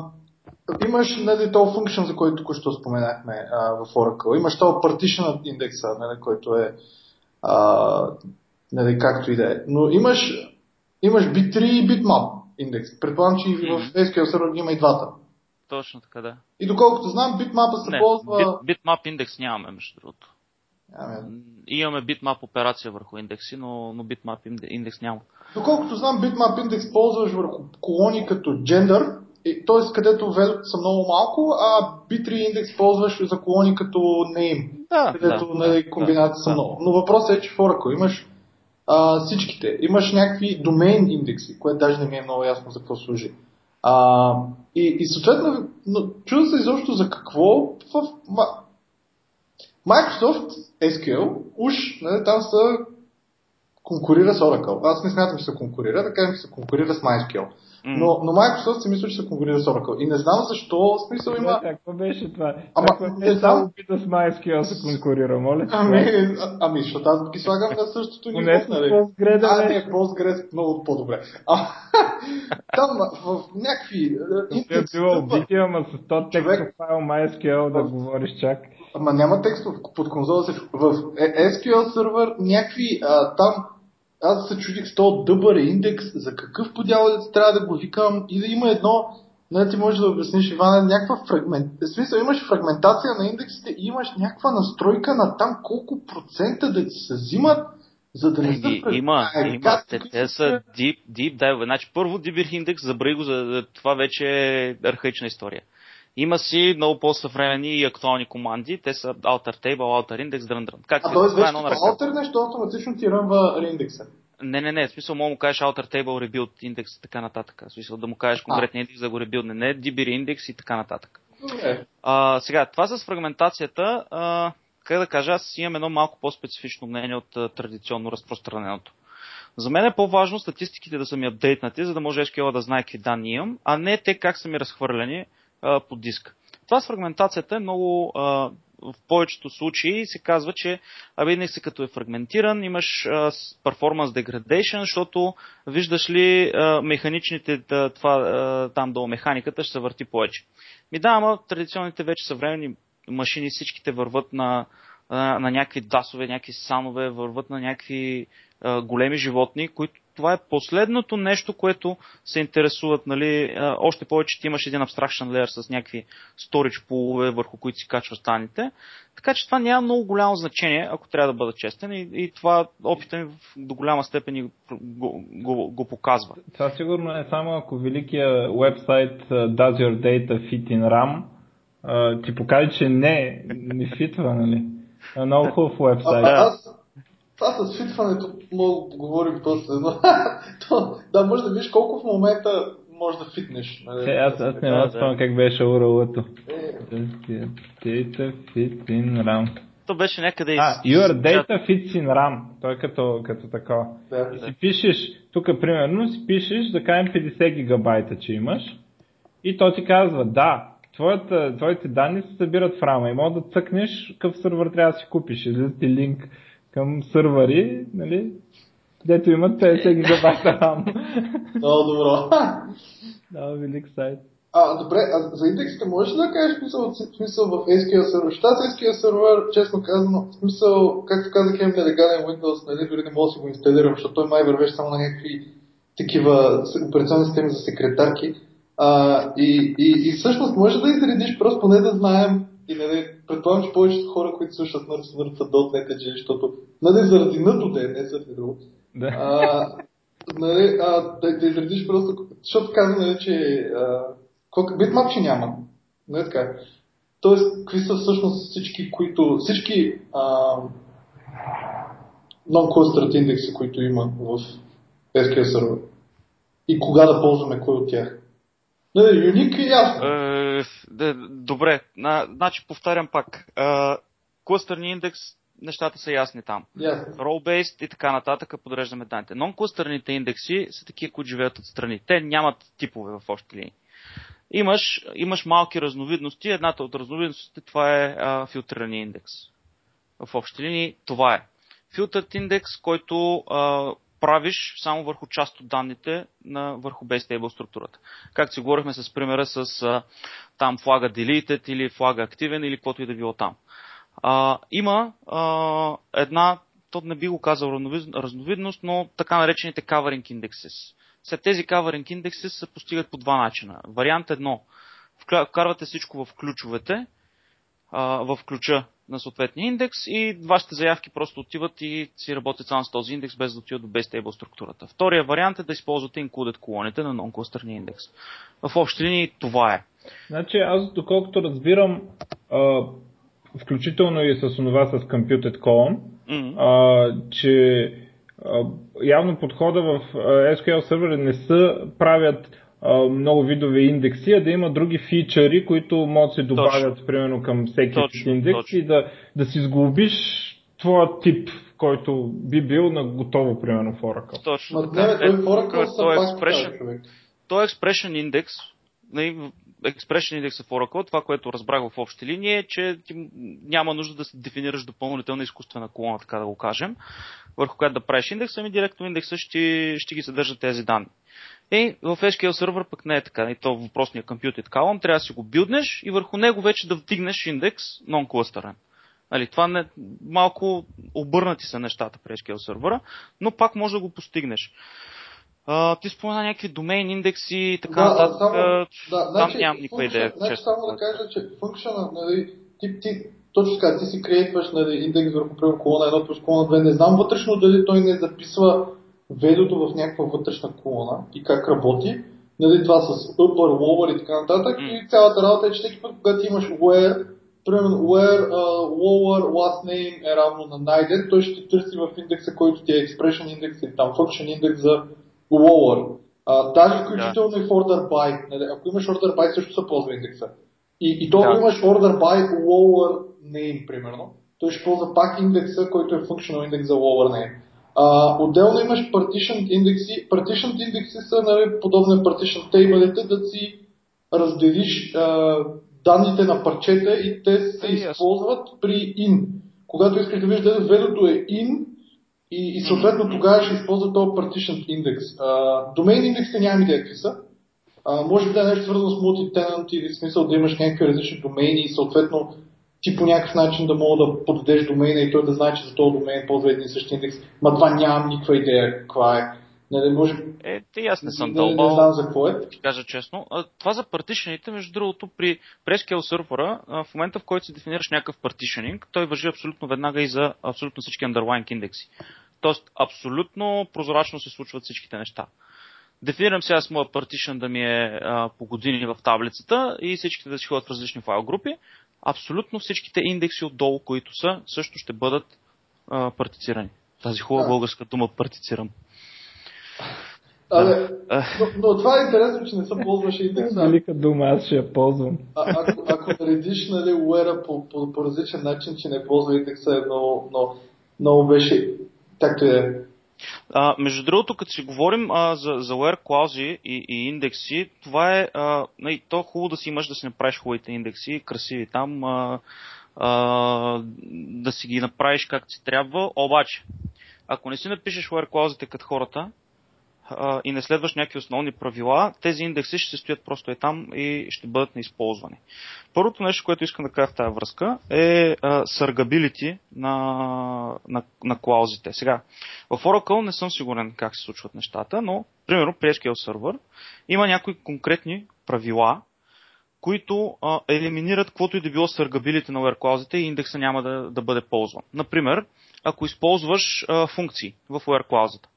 имаш нали, този функшн, за който току-що споменахме а, в Oracle. Имаш този partition индекса, нали, който е а, нали, както и да е. Но имаш, имаш bit3 и bitmap индекс. Предполагам, че и в SQL Server има и двата. Точно така, да. И доколкото знам, bitmap се Не, ползва... Bit, bitmap индекс нямаме, между другото. Ами, Имаме bitmap операция върху индекси, но, но bitmap индекс няма. Доколкото знам, bitmap индекс ползваш върху колони като gender, т.е. където велюто са много малко, а B3 индекс ползваш за колони като name, Да, където да, нали, комбинации да, са да. много. Но въпросът е, че в Oracle имаш а, всичките. Имаш някакви домейн индекси, което даже не ми е много ясно за какво служи. А, и, и съответно, но, чуда се изобщо за какво в Microsoft SQL уж нали, там са конкурира с Oracle. Аз не смятам, че се конкурира, да кажем, че се конкурира с MySQL. Но, но Microsoft си мисля, че се конкурира с Oracle. И не знам защо, смисъл има... Има... Какво беше това? Ама, Какво не знам. опита с MySQL се конкурира, моля? Ами, а- ами, защото аз ги слагам на същото ниво. С нали? Postgre да не, Postgres много по-добре. А, [laughs] там в някакви... Тук е било убити, ама с то текстов файл MySQL да говориш чак. Ама няма текстов под конзола. В е- SQL сервер някакви а, там аз се чудих с този дъбър индекс, за какъв подявалец трябва да го викам и да има едно, не ти можеш да обясниш, Ивана, някаква фрагмент. В смисъл, имаш фрагментация на индексите и имаш някаква настройка на там колко процента да ти се взимат, за да не са... Еми, фраг- има, Ай, има. как, Те, те са deep, deep dive. Значи, първо DBIR индекс, забрави го, за това вече е архаична история. Има си много по-съвремени и актуални команди. Те са alter table, alter index, дрън дрън. Как А т.е. Е вече като алтер нещо автоматично ти рънва реиндекса. Не, не, не, в смисъл мога му кажеш alter table, rebuild индекс и така нататък. В смисъл да му кажеш конкретния индекс да го ребилдне. Не DBIR индекс и така нататък. Добре. А, сега, това с фрагментацията, а, как да кажа, аз имам едно малко по-специфично мнение от а, традиционно разпространеното. За мен е по-важно статистиките да са ми апдейтнати, за да може SQL да знае какви данни имам, а не те как са ми разхвърляни по диск. Това с фрагментацията е много, в повечето случаи се казва, че абе се като е фрагментиран, имаш а, performance защото виждаш ли механичните, това, там долу механиката ще се върти повече. Ми да, ама традиционните вече съвременни машини всичките върват на, на, на някакви дасове, някакви санове, върват на някакви големи животни, които това е последното нещо, което се интересуват, нали, а, още повече ти имаш един abstraction layer с някакви storage пулове, върху които си качваш данните. Така че това няма много голямо значение, ако трябва да бъда честен и, и това опита ми до голяма степен го, го, го показва. Това сигурно е само ако великия вебсайт Does Your Data Fit in RAM ти покаже, че не, не фитва, нали? Много [laughs] хубав вебсайт. а, аз, това с фитването мога да говорим после, но [laughs] то, да, може да видиш колко в момента може да фитнеш. Нали? Е, аз, аз не Да, мога да да. спомня как беше URL-ато. Е, Data Fit in RAM. То беше някъде А, из- Your Data Fits in RAM. Той е като, като такова. да. И си пишеш, тук примерно си пишеш, да кажем 50 гигабайта, че имаш. И то ти казва, да, твоята, твоите данни се събират в рама и може да цъкнеш какъв сървър трябва да си купиш. Излиза ти линк към сървъри, нали, дето имат 50 гигабайта рам. Много добро. Да, велик сайт. А, добре, а за индексите можеш ли да кажеш смисъл, смисъл в SQL сервер? Аз SQL сервер, честно казано, в смисъл, както казах, имам нелегален Windows, нали, дори не мога да си го инсталирам, защото той май вървеше само на някакви такива операционни системи за секретарки. А, и, и, и всъщност може да изредиш, просто поне да знаем и нали, предполагам, че повечето хора, които слушат Nerds Nerds са .NET, защото нали, заради НДОД, не заради друго. Да. А, нали, а, да, да изредиш просто, защото каза, нали, че а, колко битмап, че няма. Не така. Тоест, какви са всъщност всички, които, всички а, non-clustered индекси, които има в SQL сервер. И кога да ползваме кой от тях. Нали, юник е ясно. Е, добре, на, значи повтарям пак. Е, индекс, нещата са ясни там. Ясно. Role-based и така нататък подреждаме данните. Non-клъстърните индекси са такива, които живеят отстрани. Те нямат типове в общи линии. Имаш, имаш малки разновидности. Едната от разновидностите това е а, филтрирания индекс. В общи линии това е. Филтърт индекс, който а, правиш само върху част от данните на върху base table структурата. Както си говорихме с примера с а, там флага deleted или флага активен или каквото и да било там. А, има а, една, то не би го казал разновидност, но така наречените covering indexes. След тези covering indexes се постигат по два начина. Вариант едно. Вкарвате всичко в ключовете, в ключа на съответния индекс и вашите заявки просто отиват и си работят само с този индекс, без да отиват до base table структурата. Втория вариант е да използвате included колоните на non-клъстърния индекс. В общи линии това е. Значи аз доколкото разбирам, а, включително и с това с Computed Column, mm-hmm. а, че явно подхода в SQL сервери не са правят много видове индекси, а да има други фичъри, които могат да се добавят точно. примерно към всеки точно, индекс точно. и да, да си сглобиш твоя тип, който би бил на готово, примерно, в Oracle. Точно. Ма, не, той в Oracle са той, expression, той expression индекс, Expression индекса в Oracle, това, което разбрах в общи линии е, че ти няма нужда да се дефинираш допълнителна изкуствена колона, така да го кажем, върху която да правиш индекса, ами директно индекса ще, ще ги съдържа тези данни. И в SQL сервер пък не е така. И то въпросния computed column трябва да си го билднеш и върху него вече да вдигнеш индекс non-clusteren. Нали, това не, малко обърнати са нещата при SQL сервера, но пак може да го постигнеш. А, ти спомена някакви домейн индекси и така да, нататък. Само, да, там значи, нямам никаква идея. Значи само да кажа, че функшена, нали, ти, ти, точно така, ти си креатваш нали, индекс върху колона 1 плюс колона 2. Не знам вътрешно дали той не записва ведото в някаква вътрешна колона и как работи. Нали, това с upper, lower и така нататък. Mm. И цялата работа е, че всеки път, когато имаш where, примерно where uh, lower last name е равно на найден, той ще търси в индекса, който ти е expression индекс или там function индекс за lower. А, даже включително да. и в order by. Нали, ако имаш order by, също се ползва индекса. И, и то, да. имаш order by lower name, примерно, той ще ползва пак индекса, който е functional индекс за lower name. А, отделно имаш partition индекси. Partition индекси са нали, подобни на partition тейбълите, да си разделиш а, данните на парчета и те се е, използват при in. Когато искаш да видиш дали ведото е in и, и съответно тогава ще използва този partition индекс. Домейн индексите нямам идея какви са. А, може да е нещо свързано с multi-tenant или смисъл да имаш някакви различни домейни и съответно ти по някакъв начин да мога да подадеш домейна и той да знае, че за този домейн ползва един и същи индекс. Ма това нямам никаква идея каква е. Не, не може... Е, ти аз не съм дълбал. Не, не знам за какво е. Ти кажа честно. Това за партишените, между другото, при PreSQL сервера, в момента в който си дефинираш някакъв партишенинг, той въжи абсолютно веднага и за абсолютно всички underlying индекси. Тоест, абсолютно прозрачно се случват всичките неща. Дефинирам сега с моя partition да ми е а, по години в таблицата и всичките да си ходят в различни файл групи абсолютно всичките индекси отдолу, които са, също ще бъдат а, партицирани. Тази хубава българска дума партицирам. Абе, но, но, това е интересно, че не се ползваш индекса. Велика дума, аз ще я ползвам. А, ако, ако наредиш нали, уера по, по, по, различен начин, че не ползва индекса, е много, много, много беше, както е. А, между другото, като си говорим а, за, за where клаузи и, и индекси, това е, а, нали, то е хубаво да си имаш да си направиш хубавите индекси, красиви там, а, а, да си ги направиш както си трябва, обаче, ако не си напишеш where клаузите като хората, а, и не следваш някакви основни правила, тези индекси ще се стоят просто е там и ще бъдат неизползвани. Първото нещо, което искам да кажа в тази връзка е съргабилити на, на, на клаузите. Сега, в Oracle не съм сигурен как се случват нещата, но, примерно, при SQL Server има някои конкретни правила, които а, елиминират каквото и да било съргабилите на where клаузите и индекса няма да, да бъде ползван. Например, ако използваш а, функции в where клаузата,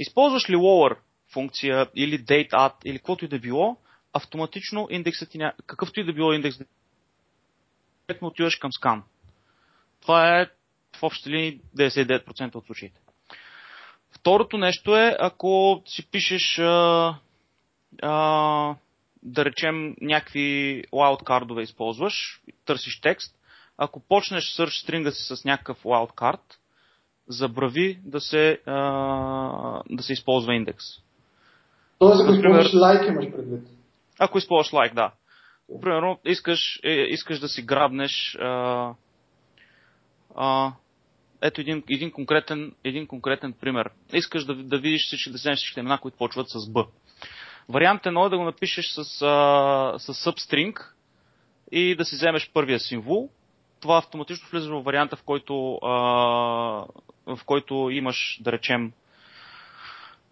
Използваш ли lower функция или date add или каквото и да било, автоматично индексът ти какъвто и да било индекс, му отиваш към скан. Това е в общи линии 99% от случаите. Второто нещо е, ако си пишеш а, а, да речем някакви wildcardове използваш, търсиш текст, ако почнеш search стринга си с някакъв wildcard, забрави да се, а, да се използва индекс. Тоест, ако използваш лайк, имаш предвид. Ако използваш лайк, да. Примерно, искаш, е, искаш да си грабнеш а, а, ето един, един, конкретен, един конкретен пример. Искаш да, да видиш всички, да вземеш всички имена, които почват с Б. Вариант едно е да го напишеш с, а, с substring и да си вземеш първия символ. Това автоматично влиза в варианта, в който, а, в който имаш, да речем,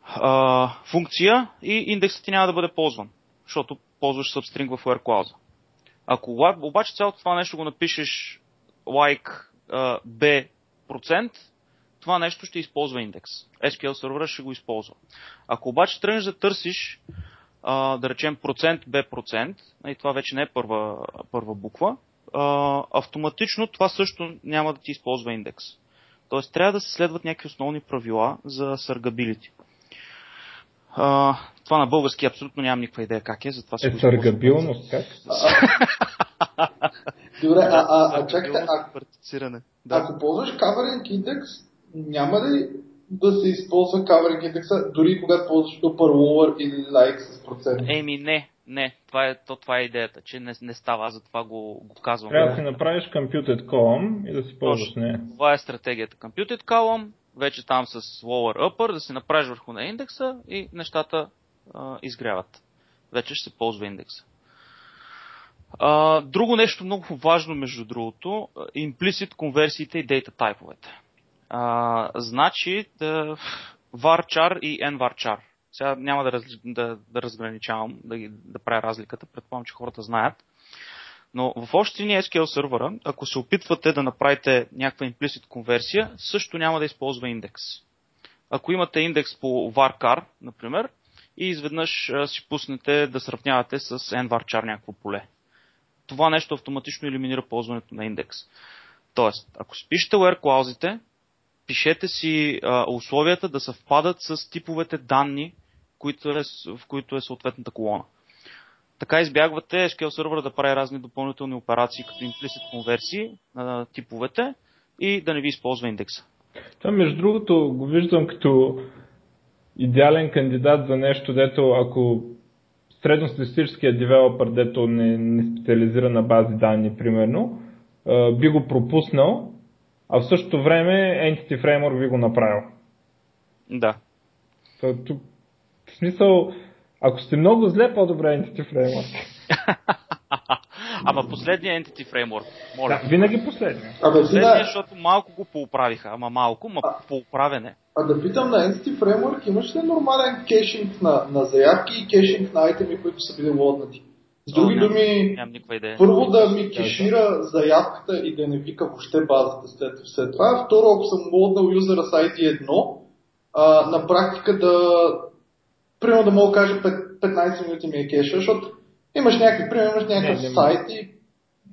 а, функция и индексът ти няма да бъде ползван, защото ползваш substring в where clause. Ако обаче цялото това нещо го напишеш like b процент, това нещо ще използва индекс. SQL сервера ще го използва. Ако обаче тръгнеш да търсиш, да речем процент B процент, и това вече не е първа, първа буква, а, автоматично това също няма да ти използва индекс. Тоест трябва да се следват някакви основни правила за съргабилити. А, това на български абсолютно нямам никаква идея как е, затова се. Е, съргабилност как? [laughs] Добре, а, а, а чакайте, а, да. ако ползваш covering index, няма ли да се използва covering индекса, дори когато ползваш upper, lower или like с процент? Еми не, не, това е, то, това е идеята, че не, не става, аз затова го, го казвам. Трябва да си направиш computed column и да си ползваш не. Това е стратегията. Computed column, вече там с lower upper, да си направиш върху на индекса и нещата а, изгряват. Вече ще се ползва индекса. А, друго нещо много важно, между другото, имплисит конверсиите и дейта тайповете. А, значи да, [laughs] varchar и nvarchar. Сега няма да, раз, да, да разграничавам, да, да правя разликата, предполагам, че хората знаят. Но в още ни SQL сервера, ако се опитвате да направите някаква имплисит конверсия, също няма да използва индекс. Ако имате индекс по varchar, например, и изведнъж си пуснете да сравнявате с nvarchar някакво поле. Това нещо автоматично елиминира ползването на индекс. Тоест, ако си пишете where клаузите, пишете си а, условията да съвпадат с типовете данни, които е, в които е съответната колона. Така избягвате SQL сервера да прави разни допълнителни операции, като implicit конверсии на типовете и да не ви използва индекса. Това, между другото, го виждам като идеален кандидат за нещо, дето ако средностатистическия девелопър, дето не, не специализира на бази данни, примерно, би го пропуснал, а в същото време Entity Framework би го направил. Да. тук, в смисъл, ако сте много зле, по-добре Entity Framework. [laughs] Ама последния Entity Framework, моля. Да, винаги последния. Абе, последния, да... защото малко го поуправиха, ама малко, ма а, поуправене. А да питам на Entity Framework, имаш ли нормален кешинг на, на заявки и кешинг на айтеми, които са били лоднати? С други О, думи, ням, ням първо да ми кешира заявката и да не вика въобще базата след, след това. Второ, ако съм лоднал юзера с ID 1, а, на практика да примерно да мога да кажа 15 минути ми е кеша, защото имаш някакви, примерно имаш някакъв не, не, сайт и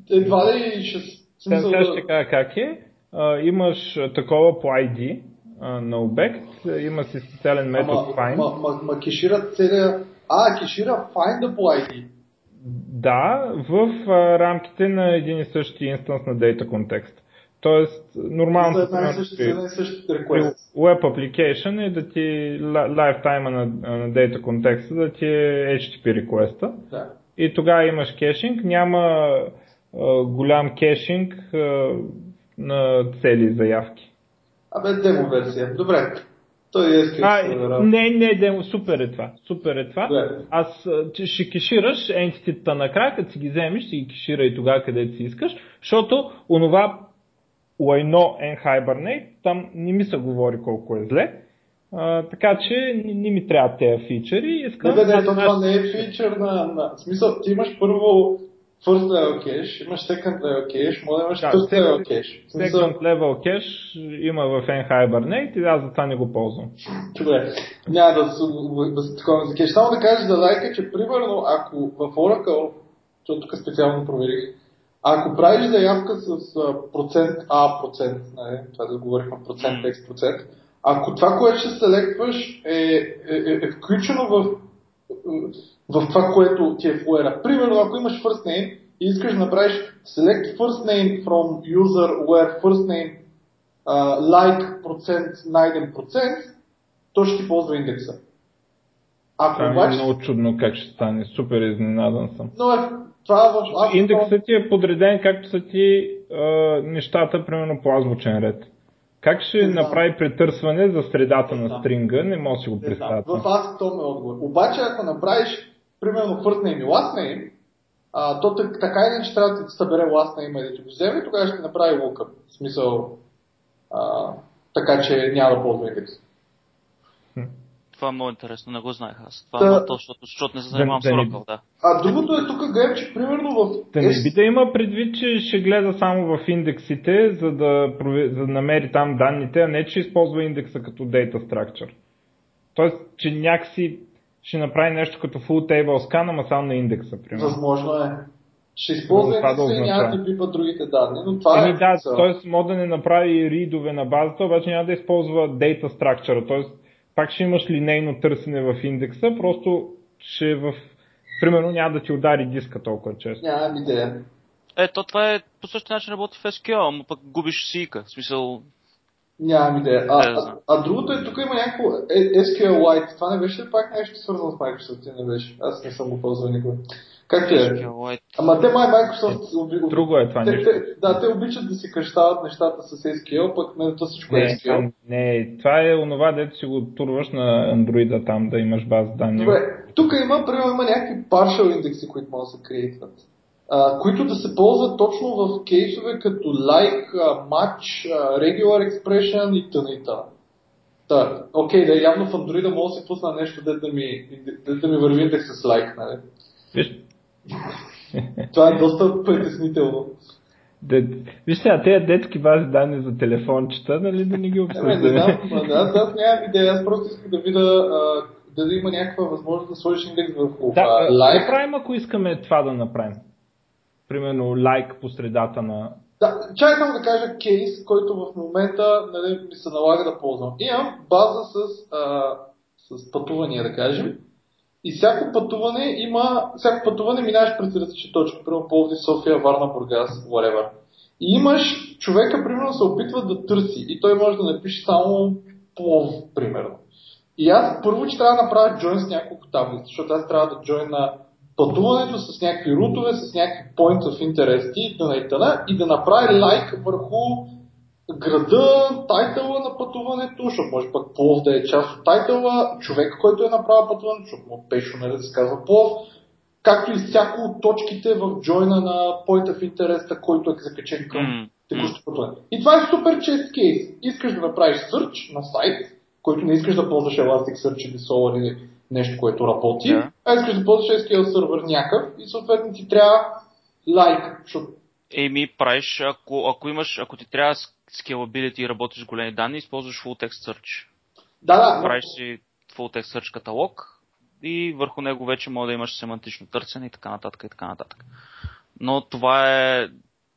едва ли ще... Сега ще кажа как е. А, имаш такова по ID а, на обект, има си специален метод ама, find. Ма, ма, ма кешира целия... А, кешира find по ID. Да, в а, рамките на един и същи инстанс на data контекст. Тоест, нормално за една същи, Web application е да ти lifetime на, на data контекста да ти е HTTP request. Да. И тогава имаш кешинг, няма а, голям кешинг а, на цели заявки. Абе, демо версия. Добре. Той е а, не, не, демо, супер е това. Супер е това. Да. Аз ще кешираш ентитета накрая, като си ги вземеш, си ги кешира и тогава където си искаш, защото онова Lino and Hibernate, там не ми се говори колко е зле. А, така че не, не ми трябва тези фичъри. Искам не, бе, не, това не е фичър на, на... В смисъл, ти имаш първо first level cache, имаш second level cache, може да имаш да, third level cache. Second level cache има в Hibernate и аз за това не го ползвам. Добре, няма да, да, се такова за кеш. Само да кажа за лайка, че примерно ако в Oracle, защото тук специално проверих, ако правиш заявка с процент А, процент, не, това да говорихме процент, X процент, ако това, което ще селектваш е, е, е, е включено в, в това, което ти е where Примерно, ако имаш first name и искаш да направиш select first name from user where first name uh, like процент, найден процент, то ще ти ползва индекса. Ако Това обаче... е много чудно как ще стане. Супер изненадан съм. Но е, това в... Аз, Индексът ти е подреден както са ти а, нещата, примерно по азбучен ред. Как ще не направи претърсване за средата на стринга? Не може да си го представя. В аз то ме отговор. Обаче, ако направиш, примерно, first name и last name, а, то така или че трябва да ти събере last name и да ти го вземе, тогава ще направи lookup. В смисъл, а, така че няма да ползва индекс. Това е много интересно, не го знаех аз. Това да, е то, защото, защото не се занимавам да, с Oracle, да. А другото е тук, гледам, че примерно в... Да не би да има предвид, че ще гледа само в индексите, за да, за да намери там данните, а не че използва индекса като data structure. Тоест, че някакси ще направи нещо като full table scan, ама само на индекса, примерно. Възможно е. Ще използва индекса да и няма да пипа другите данни, но това Еми, е... Да, т.е. може да не направи ридове на базата, обаче няма да използва data structure, т.е пак ще имаш линейно търсене в индекса, просто ще в... Примерно няма да ти удари диска толкова често. Нямам идея. Ето, това е по същия начин работи в SQL, но пък губиш сика. В смисъл... Нямам идея. А, а, а, другото е, тук има някакво е, SQLite. Това не беше пак нещо свързано с Microsoft? Не беше. Аз не съм го ползвал никога. Как е? Ама те май Microsoft... Друго е това те, нещо. Те, да, те обичат да си кръщават нещата с SQL, пък не, то всичко е не, е SQL. Не, това е онова, дето си го турваш на Android там, да имаш база данни. Добре, тук има, примерно, има някакви partial индекси, които могат да се креатват. Uh, които да се ползват точно в кейсове като like, uh, match, uh, regular expression и т.н. и окей, да, явно в Android мога да се пусна нещо, да, да, ми, да, да ми върви индекс с like, нали? Виж, това е доста притеснително. Виж сега, тези детски бази данни за телефончета, нали да не ги обсъждаме? Не, знам, аз, аз нямам идея, аз просто искам да видя дали има някаква възможност да сложиш индекс върху да, лайк. Да правим, ако искаме това да направим? Примерно лайк по средата на... Да, чай само да кажа кейс, който в момента нали, ми се налага да ползвам. Имам база с, а, с пътувания, да кажем, и всяко пътуване има, всяко пътуване минаваш през различни точки, примерно Пловдив, София, Варна, Бургас, whatever. И имаш човека, примерно, се опитва да търси и той може да напише само Плов, примерно. И аз първо, че трябва да направя джойн с няколко таблици, защото аз трябва да джойна пътуването с някакви рутове, с някакви points of interest и да и да направи лайк върху града, тайтъла на пътуването, защото може пък Плов да е част от тайтъла, човек, който е направил пътуването, защото му пешо нали, да се казва Плов, както и всяко от точките в джойна на Point of Interest, който е закачен към mm. текущо пътуване. И това е супер чест кейс. Искаш да направиш search на сайт, който не искаш да ползваш Elasticsearch или Solar или нещо, което работи, yeah. а искаш да ползваш SQL сервер някакъв и съответно ти трябва лайк, like, защото Еми, правиш, ако, ако имаш, ако ти трябва scalability и работиш с големи данни, използваш Full Text Search. Да, да. Правиш си Full Text Search каталог и върху него вече може да имаш семантично търсене и така нататък и така нататък. Но това е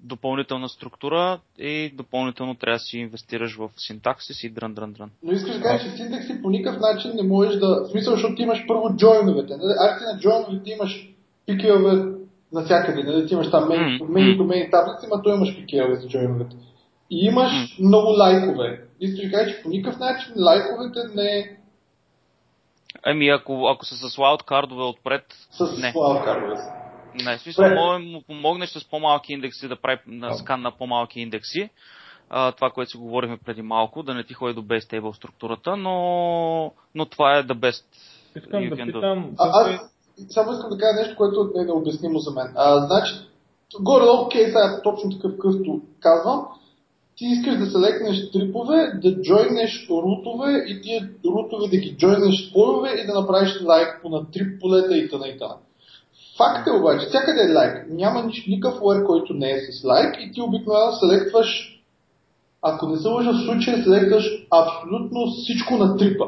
допълнителна структура и допълнително трябва да си инвестираш в синтаксис и дрън, дрън, дрън. Но искаш да кажеш, че синтакси по никакъв начин не можеш да... В смисъл, защото ти имаш първо джойновете. Аз ти на джойновете имаш пикеве навсякъде, нали? Ти имаш там main, main to main таблици, но той имаш пикеве за джойновете. И имаш mm. много лайкове. Искаш да кажеш, че по никакъв начин лайковете не... Ами ако, ако са с кардове отпред, с не. кардове са. Не, в смисъл, може му помогнеш с по-малки индекси, да прави на скан на по-малки индекси. А, това, което си говорихме преди малко, да не ти ходи до base table структурата, но, но това е the best. Искам да питам... А, аз само искам да кажа нещо, което е необяснимо за мен. А, значи, горе-долу, окей, сега точно такъв къвто казвам, ти искаш да селекнеш трипове, да джойнеш рутове и тия рутове да ги джойнеш полове и да направиш лайк по на трип полета и т.н. и т.н. Факт е обаче, всякъде е лайк. Няма никакъв лайк, който не е с лайк и ти обикновено селектваш, ако не се лъжа в случая, селектваш абсолютно всичко на трипа.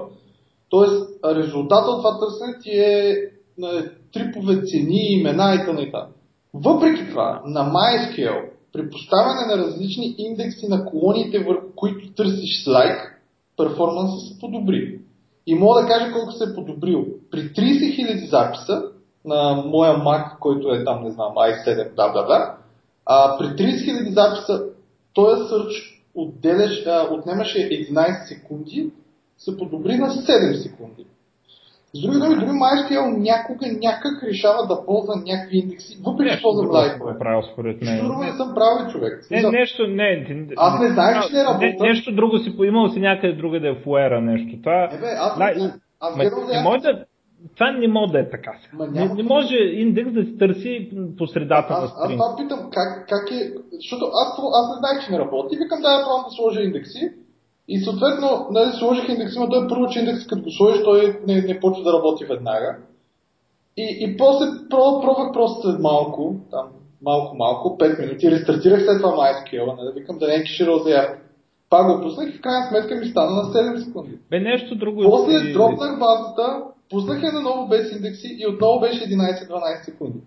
Тоест, резултата от това търсене ти е на трипове цени, имена и т.н. Въпреки това, на MySQL при поставяне на различни индекси на колоните, върху които търсиш слайк, перформансът се подобри. И мога да кажа колко се е подобрил. При 30 000 записа на моя Mac, който е там, не знам, i7, да, да, да, а, при 30 000 записа този сърч отделяш, а, отнемаше 11 секунди, се подобри на 7 секунди. С други думи, дори MySQL някога някак решава да ползва някакви индекси, въпреки че ползва лайкове. правил според мен. Друго не съм правил човек. Не, нещо, не. Аз не знаех, че не работа. Не, нещо друго си имал си някъде друга да е в Уера нещо. Това... Не, бе, аз, Лай... аз ма, не може да, това не може да е така. Ма, не, не може индекс да се търси по средата на стринг. Аз това питам как, как е, защото аз, аз не знаех, че не работи. Викам да я пробвам да сложа индекси и съответно, нали, сложих индекс, но той първо, че индекс, като го сложиш, той не, не почва да работи веднага. И, и после пробвах, пробвах просто след малко, там малко-малко, 5 минути, рестартирах след това MySQL, нали, викам да не е киширал за Пак го пуснах и в крайна сметка ми стана на 7 секунди. Бе, нещо друго. После и... дропнах базата, пуснах я наново без индекси и отново беше 11-12 секунди.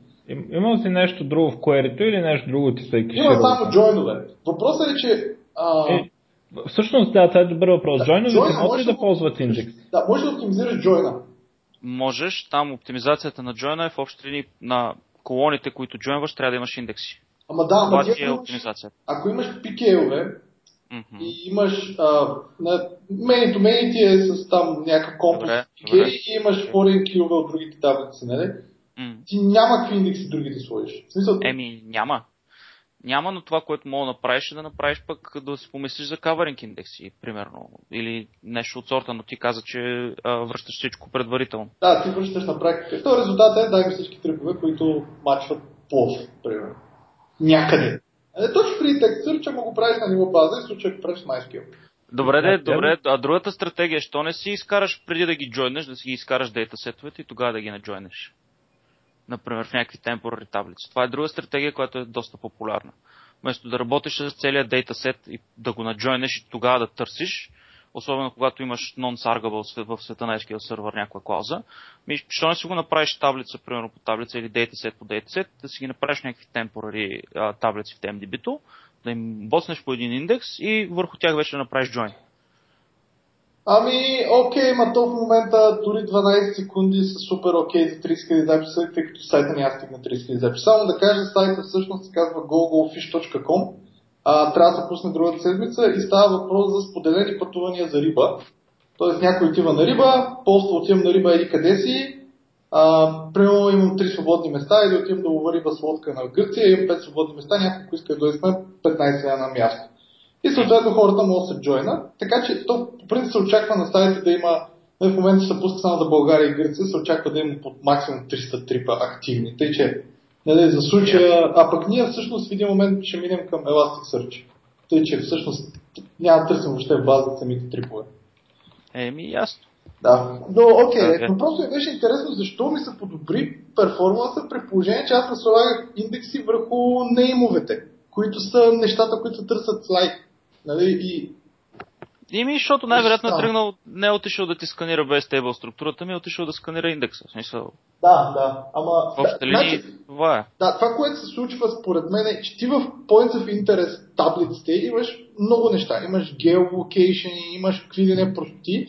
Имал си нещо друго в query или нещо друго ти се е киширал? Има само джойнове. Въпросът е, че а, е, Всъщност, да, това е добър въпрос. Да, Джойновете могат може ли да ползват индекс? Да, може да оптимизираш джойна. Можеш, там оптимизацията на джойна е в общи линии на колоните, които джойнваш, трябва да имаш индекси. Ама да, ама ти, е оптимизацията. Ако имаш пикейлове mm-hmm. и имаш а, на many to many ти е с там някакъв комплекс пике и имаш foreign килове от другите таблици, нали? Mm. Ти няма какви индекси други да сложиш. В смисъл, Еми, няма няма, но това, което мога да направиш е да направиш пък да си помислиш за каверинг индекси, примерно. Или нещо от сорта, но ти каза, че а, връщаш всичко предварително. Да, ти връщаш на практика. То резултат е дай ми всички трипове, които мачват плов, примерно. Някъде. Е, точно при текстър, че му го правиш на ниво база и случай правиш MySQL. Добре, де, добре, а другата стратегия, що не си изкараш преди да ги джойнеш, да си ги изкараш дейтасетовете и тогава да ги наджойнеш? Например в някакви темпорари таблици. Това е друга стратегия, която е доста популярна. Вместо да работиш с целият дейтасет и да го наджойнеш и тогава да търсиш, особено когато имаш non-sargable в света на SQL сервер някаква клауза, ми, що не си го направиш таблица, примерно по таблица или дейтасет по дейтасет, да си ги направиш някакви темпорари таблици в TMDB-то, да им боснеш по един индекс и върху тях вече да направиш join. Ами, окей, ма то в момента дори 12 секунди са супер окей за 30 000 записа, тъй като сайта няма стигна 30 000 записа. Само да кажа, сайта всъщност се казва gogofish.com. А, трябва да се пусне другата седмица и става въпрос за споделени пътувания за риба. Тоест някой отива на риба, поства отивам на риба или къде си, а, примерно имам 3 свободни места и да отивам да лова риба с лодка на Гърция, имам 5 свободни места, някой иска да дойде 15 на място. И съответно хората могат да се джойнат. Така че то по принцип се очаква на сайта да има, в момента се пуска само за България и Гърция, се очаква да има под максимум 300 трипа активни. Тъй че нали, за случая, а пък ние всъщност в един момент ще минем към Elasticsearch. Тъй че всъщност няма да търсим въобще база самите трипове. Еми, ясно. Да, но окей, okay. но просто беше интересно защо ми се подобри перформанса при положение, че аз не слагах индекси върху неймовете, които са нещата, които търсят лайк. Нали, и Ими, защото най-вероятно е тръгнал, не е отишъл да ти сканира без стейбъл структурата, ми е отишъл да сканира индекса. В смисъл. Да, да. Ама. В да, линии, значи, това е. Да, това, което се случва според мен е, че ти в Points of Interest таблиците имаш много неща. Имаш geolocation, имаш какви ли не простоти.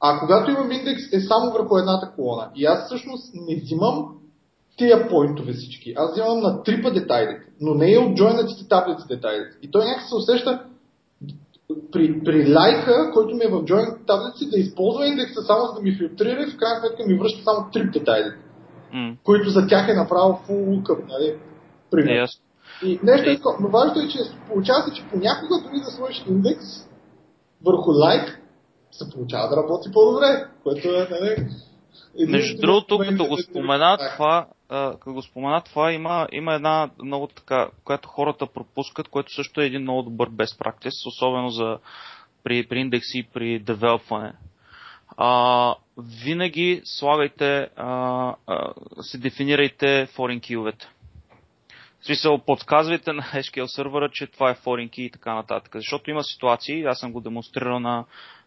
А когато имам индекс е само върху едната колона. И аз всъщност не взимам тия поинтове всички. Аз взимам на трипа детайлите, но не е от джойнатите таблици детайлите. И той някак се усеща, при, при лайка, който ми е в join таблици, да използва индекса само за да ми филтрира и в крайна сметка ми връща само трип детайли, mm. които за тях е направил full lookup, нали? Пример. Yes. И нещо е, но важното е, че получава се, че понякога дори да сложиш индекс върху лайк, се получава да работи по-добре, което е, нали, между другото, като го спомена това, като го спомена това, има, има една много така, която хората пропускат, което също е един много добър best practice, особено за при, при индекси и при девелопване. А, винаги слагайте, а, а, се дефинирайте foreign key-овете. В смисъл, подсказвайте на SQL сервера, че това е foreign key и така нататък. Защото има ситуации, аз съм го демонстрирал на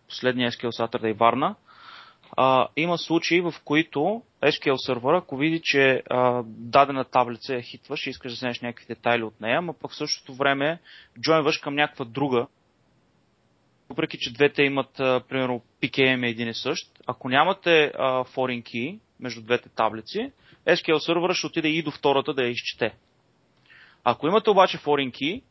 последния SQL Saturday Варна, а, има случаи, в които SQL сервер, ако види, че а, дадена таблица е хитваш и искаш да вземеш някакви детайли от нея, но пък в същото време джойнваш към някаква друга, въпреки че двете имат, а, примерно, PKM един и същ, ако нямате а, foreign key между двете таблици, SQL сервер ще отиде и до втората да я изчете. Ако имате обаче foreign key,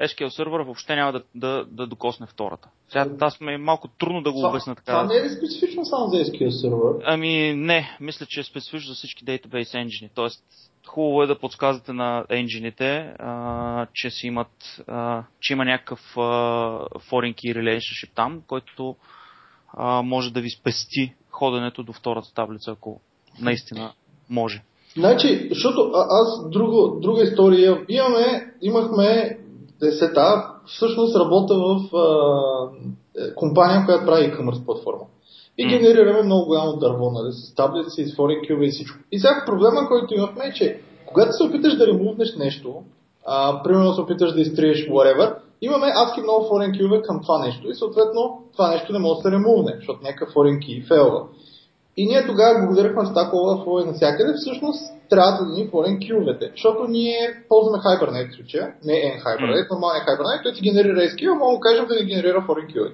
SQL сервер въобще няма да, да, да докосне втората. Сега аз ме е малко трудно да го обясня така. Това не е специфично само за SQL сервер? Ами не, мисля, че е специфично за всички database енджини. Тоест, хубаво е да подсказвате на енджините, а, че си имат, а, че има някакъв а, foreign key relationship там, който а, може да ви спести ходенето до втората таблица, ако наистина може. Значи, защото аз друго, друга история имаме, имахме десета, всъщност работя в а, е, компания, която прави e-commerce платформа. И генерираме много голямо дърво, нали, с таблици, с foreign cube и всичко. И сега проблема, който имахме е, че когато се опиташ да ремувнеш нещо, а, примерно се опиташ да изтриеш whatever, имаме адски много foreign key към това нещо и съответно това нещо не може да се ремувне, защото някакъв foreign key фейлва. И ние тогава благодарихме Stack Overflow и навсякъде, всъщност трябва да ни foreign queue защото ние ползваме Hibernate в случая, не N-Hibernate, нормалния Hibernate, той ти генерира SQL, мога да кажем да ни генерира foreign queue.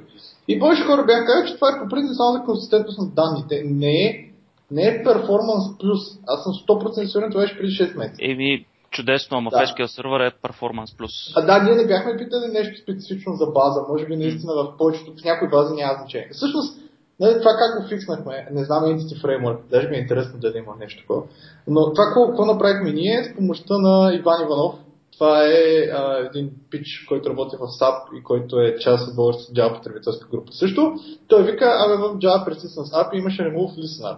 И повече хора бяха казали, че това е по принцип само за консистентност на данните. Не е, не е перформанс плюс. Аз съм 100% сигурен, това беше преди 6 месеца. Еми, чудесно, ама да. SQL сервер е перформанс плюс. А да, ние не бяхме питали нещо специфично за база. Може би наистина в повечето, в някои бази няма значение. Всъщност, Нали, това как го фикснахме, не знам Entity Framework, даже ми е интересно да има нещо такова. Но това какво, направихме ние с помощта на Иван Иванов, това е а, един пич, който работи в SAP и който е част от българската Java потребителска група. Също той вика, абе в Java Persistence API имаше remove listener.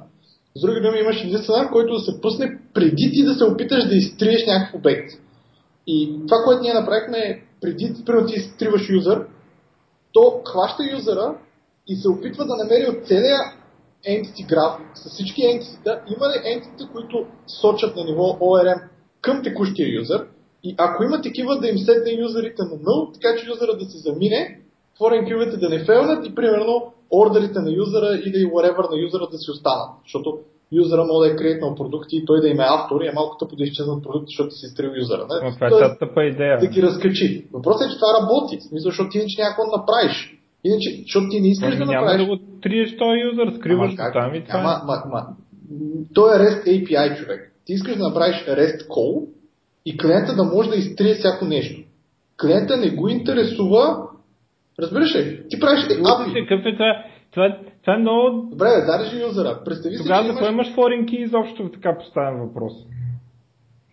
С други думи имаше listener, който да се пусне преди ти да се опиташ да изтриеш някакъв обект. И това, което ние направихме е преди примерно ти изтриваш юзър, то хваща юзъра и се опитва да намери от целия entity graph с всички entity има ли entity, които сочат на ниво ORM към текущия юзър и ако има такива да им седне юзерите на null, така че юзера да се замине, foreign queue да не фейлнат и примерно ордерите на юзера или whatever на юзера да си останат. Защото юзера може да е креатнал продукти и той да има е автор и е малко тъпо да изчезнат продукти, защото си изтрил юзера. Не? това е тъпа идея. Да ги разкачи. Въпросът е, че това работи. В смисъл, защото ти иначе някакво направиш. Иначе, защото ти не искаш да няма направиш... да го триеш този юзър, скриваш го там и това. Ама, е. ма, ма, той е REST API, човек. Ти искаш да направиш REST call и клиента да може да изтрие всяко нещо. Клиента не го интересува, разбираш ли? Ти правиш API. Какъв е това? Това, това е много... Добре, зарежи юзера. Представи си, Тогава да имаш... имаш форинки изобщо така поставям въпрос.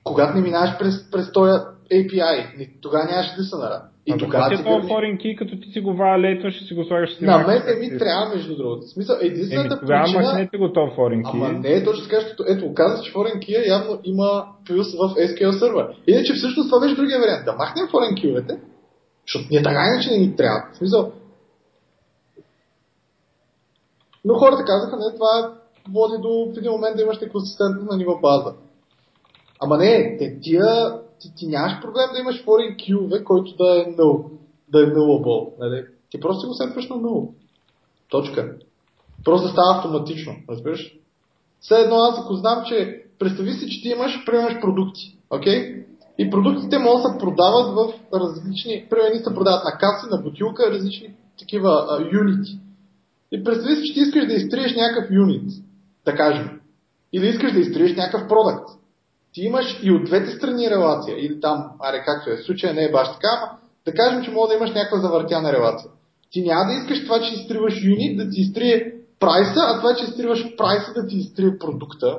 Когато не минаваш през, през този API, тогава нямаш лисънера. И а тогава е това foreign key, като ти си го валетваш и си го слагаш си. На мен не ми трябва, между другото. В смисъл, единствената Еми, тогава причина... махнете го това foreign key. Ама не е точно така, защото ето, оказа, че foreign key явно има плюс в SQL сервер. Иначе всъщност това беше другия вариант. Да махнем foreign key защото ние така иначе не ни трябва. В смисъл, но хората казаха, не, това води до в един момент да имаш консистентно на ниво база. Ма не, те, тия ти, ти нямаш проблем да имаш foreign queue, който да е null, да е nullable. Нали? Ти просто го сетваш на null. Точка. Просто става автоматично, разбираш? Все едно аз ако знам, че представи си, че ти имаш, примерно, продукти. Okay? И продуктите могат да се продават в различни, примерно се продават на каси, на бутилка, различни такива юнити. И представи си, че ти искаш да изтриеш някакъв юнит, да кажем. Или искаш да изтриеш някакъв продукт ти имаш и от двете страни релация, или там, аре както е, случая не е баш така, ама да кажем, че мога да имаш някаква завъртяна релация. Ти няма да искаш това, че изтриваш юнит да ти изтрие прайса, а това, че изтриваш прайса да ти изтрие продукта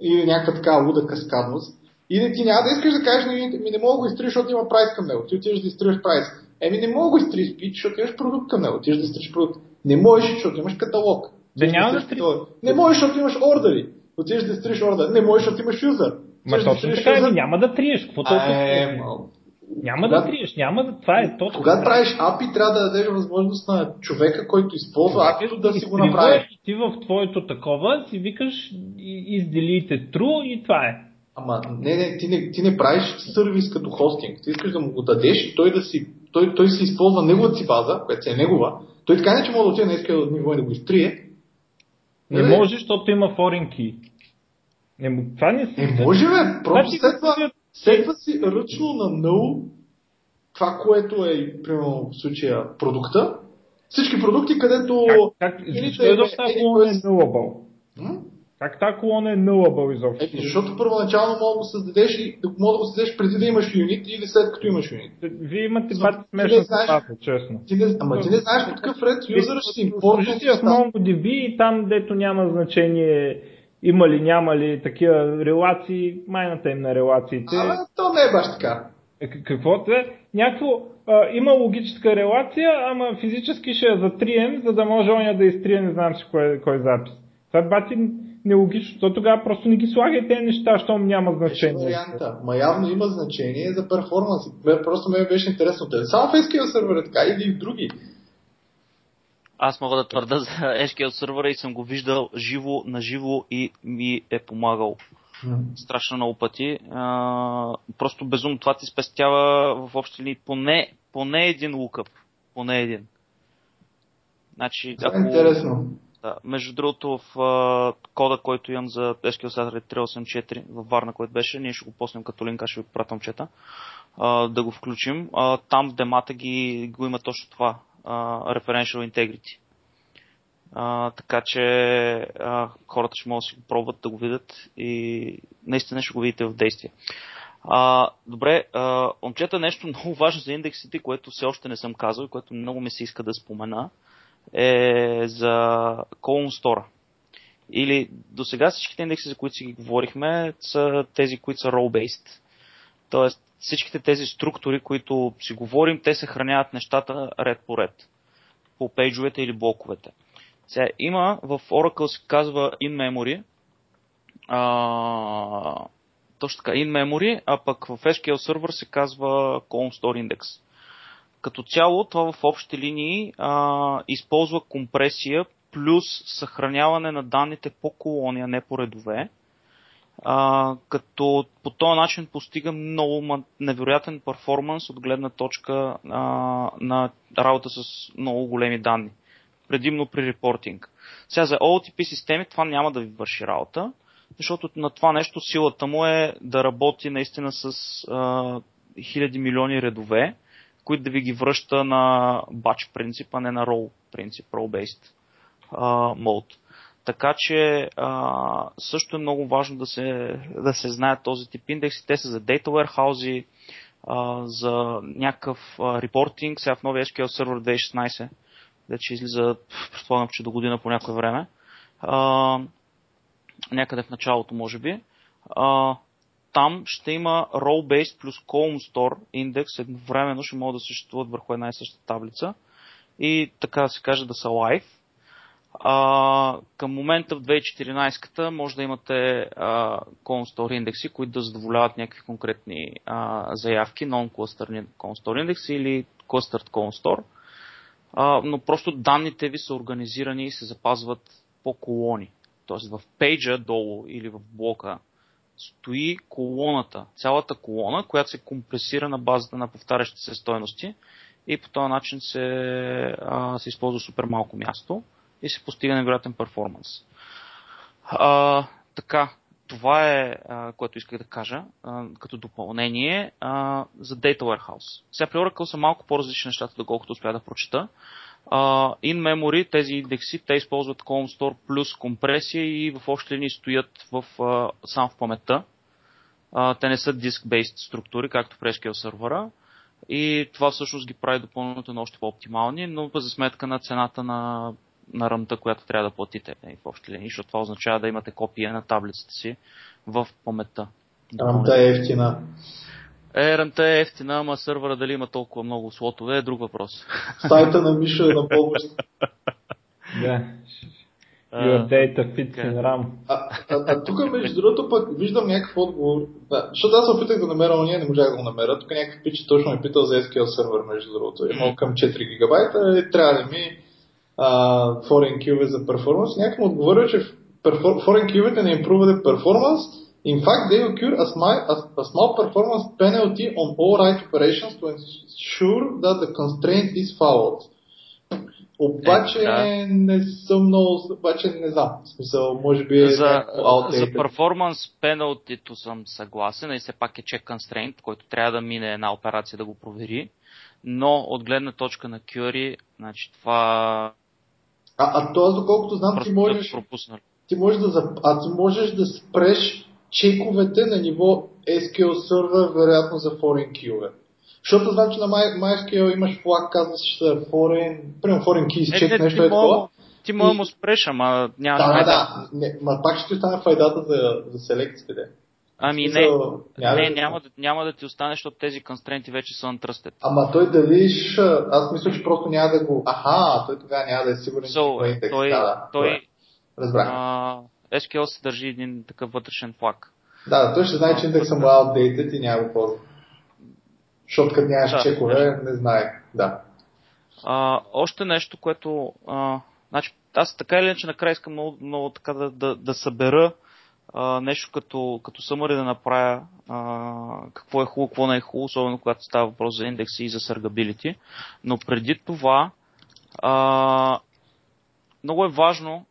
или някаква така луда каскадност. Или ти няма да искаш да кажеш на юнит, ми не мога да го изтриеш, защото има прайс към него. Ти отиваш да изтриваш прайс. Еми не мога да го изтриеш пич, защото имаш продукт към него. Отиваш да изтриеш продукт. Не можеш, защото имаш каталог. Да няма да Не можеш, защото имаш ордери отиваш да стриш орда. Не можеш, защото имаш юзър. Ма точно така, юзър... няма да триеш. Какво толкова? Е, няма да триеш, няма да. Това е точно. Когато правиш API, трябва да дадеш възможност на човека, който използва API, да си го направи. Ти в твоето такова си викаш изделите true и това е. Ама не, не, ти не, ти не правиш сервис като хостинг. Ти искаш да му го дадеш и той да си, той, той си използва неговата си база, която е негова. Той така не, че може да отиде на SQL ниво и да го изтрие. Не, не може, защото има foreign key. Не, това не, не може, бе. Просто следва, следва си ръчно на null това, което е, примерно, в случая продукта. Всички продукти, където... Как, как, защо е доста е nullable? Как тази колона е nullable изобщо? Е, защото първоначално мога да го създадеш и мога да го създадеш преди да имаш юнит или след като имаш юнит. Вие имате бати смешна стата, честно. Ти не, ама ти не знаеш по какъв ред юзъра ще си импортне. си в MongoDB и там, дето няма значение има ли, няма ли такива релации, майната им на релациите. А, то не е баш така. Каквото е, някакво, а, има логическа релация, ама физически ще я затрием, за да може оня да изтрие, не знам си кой, кой запис. Това бати нелогично, то тогава просто не ги слагай тези неща, щом няма значение. варианта. Ма явно има значение за перформанс. Просто ме беше интересно. Само в SQL сервер е така или в други. Аз мога да твърда за SQL сервера и съм го виждал живо, на живо и ми е помагал страшно много пъти. А, просто безумно това ти спестява в общи линии поне, поне един лукъп. Поне един. Значи, това е ако, интересно. Да, между другото, в а, кода, който имам за SQL Server 384 във Варна, който беше, ние ще го поснем като линк, ще ви пратам чета, а, да го включим. А, там в демата ги, го има точно това. А, referential Integrity. А, така че а, хората ще могат да си го пробват да го видят и наистина ще го видите в действие. А, добре, а, момчета, нещо [laughs] много важно за индексите, което все още не съм казал и което много ми се иска да спомена, е за Column Store. Или до сега всичките индекси, за които си ги говорихме, са тези, които са role-based. Тоест всичките тези структури, които си говорим, те съхраняват нещата ред по ред. По пейджовете или блоковете. Сега има, в Oracle се казва in memory, а, точно така, in memory, а пък в SQL Server се казва column store index. Като цяло, това в общи линии а, използва компресия плюс съхраняване на данните по колония, не по редове. А, като по този начин постига много невероятен перформанс от гледна точка а, на работа с много големи данни предимно при репортинг. Сега за OLTP системи това няма да ви върши работа, защото на това нещо силата му е да работи наистина с а, хиляди милиони редове, които да ви ги връща на батч принцип, а не на roll принцип, role-based mode. Така че също е много важно да се, да се знаят този тип индекси. Те са за data warehouse, за някакъв репортинг. Сега в новия SQL Server 2016 вече излиза, предполагам, че до година по някое време. Някъде в началото, може би. Там ще има role-based плюс column store индекс едновременно ще могат да съществуват върху една и съща таблица и така да се каже да са live. А, към момента в 2014 може да имате а, column store индекси, които да задоволяват някакви конкретни а, заявки, non-cluster column store индекси или clustered column store а, но просто данните ви са организирани и се запазват по колони. Тоест в пейджа долу или в блока стои колоната, цялата колона, която се компресира на базата на повтарящите се стойности и по този начин се, се използва супер малко място и се постига невероятен перформанс. Така, това е, а, което исках да кажа а, като допълнение а, за Data Warehouse. Сега при Oracle са малко по-различни нещата, доколкото успя да прочета. Uh, in memory тези индекси, те използват Column Store плюс компресия и в общи линии стоят в, uh, сам в паметта. Uh, те не са disk-based структури, както при SQL сервера. И това всъщност ги прави допълнително още по-оптимални, но за сметка на цената на на ръмта, която трябва да платите нали, в общи линии, защото това означава да имате копия на таблицата си в паметта. Ръмта е ефтина. Е, ръмта е ефтина, ама сървъра дали има толкова много слотове е друг въпрос. Сайта на Миша е на по [laughs] Да. Your data fits in RAM. А, а, а тук, между другото, пък виждам някакъв отговор. Да, защото аз се опитах да намеря, но ние не можах да го намеря. Тук някакъв пич точно ме питал за SQL сервер, между другото. Имал към 4 гигабайта и трябва да ми uh, foreign cube за перформанс. Някакъм отговорил, че foreign cube не импруват перформанс. In fact, they occur a small, a, small performance penalty on all write operations to ensure that the constraint is followed. Обаче е, да. не съм много, обаче не знам. В смисъл, може би е за, за перформанс пеналтито съм съгласен, и все пак е check constraint, който трябва да мине една операция да го провери. Но от гледна точка на Curie, значи това а, а т.е. доколкото знам, Просто ти можеш... пропуснали. ти можеш да, а ти можеш да спреш чековете на ниво SQL сервер, вероятно за foreign key Защото значи на MySQL имаш флаг, казваш foreign, примерно foreign key, чек, нещо е такова. Ти мога да му спреш, ама няма да, да, да, не, ма пак ще ти остане файдата за, за селекциите. Ами не, няма, не, да... няма, да, няма да ти остане, защото тези констренти вече са untrusted. Ама той дали аз мисля, че просто няма да го... Аха, той тогава няма да е сигурен, so, че индекс. Той, да, той, Разбрах. SQL се държи един такъв вътрешен флаг. Да, той ще знае, че индекса му е outdated и няма го ползва. Защото като нямаш да, чекове, не знае. Да. А, още нещо, което... А, значи, аз така или иначе накрая искам много, много така да, да, да събера а, нещо като, като съмъри да направя а, какво е хубаво, какво не е хубаво, особено когато става въпрос за индекси и за съргабилити. Но преди това а, много е важно,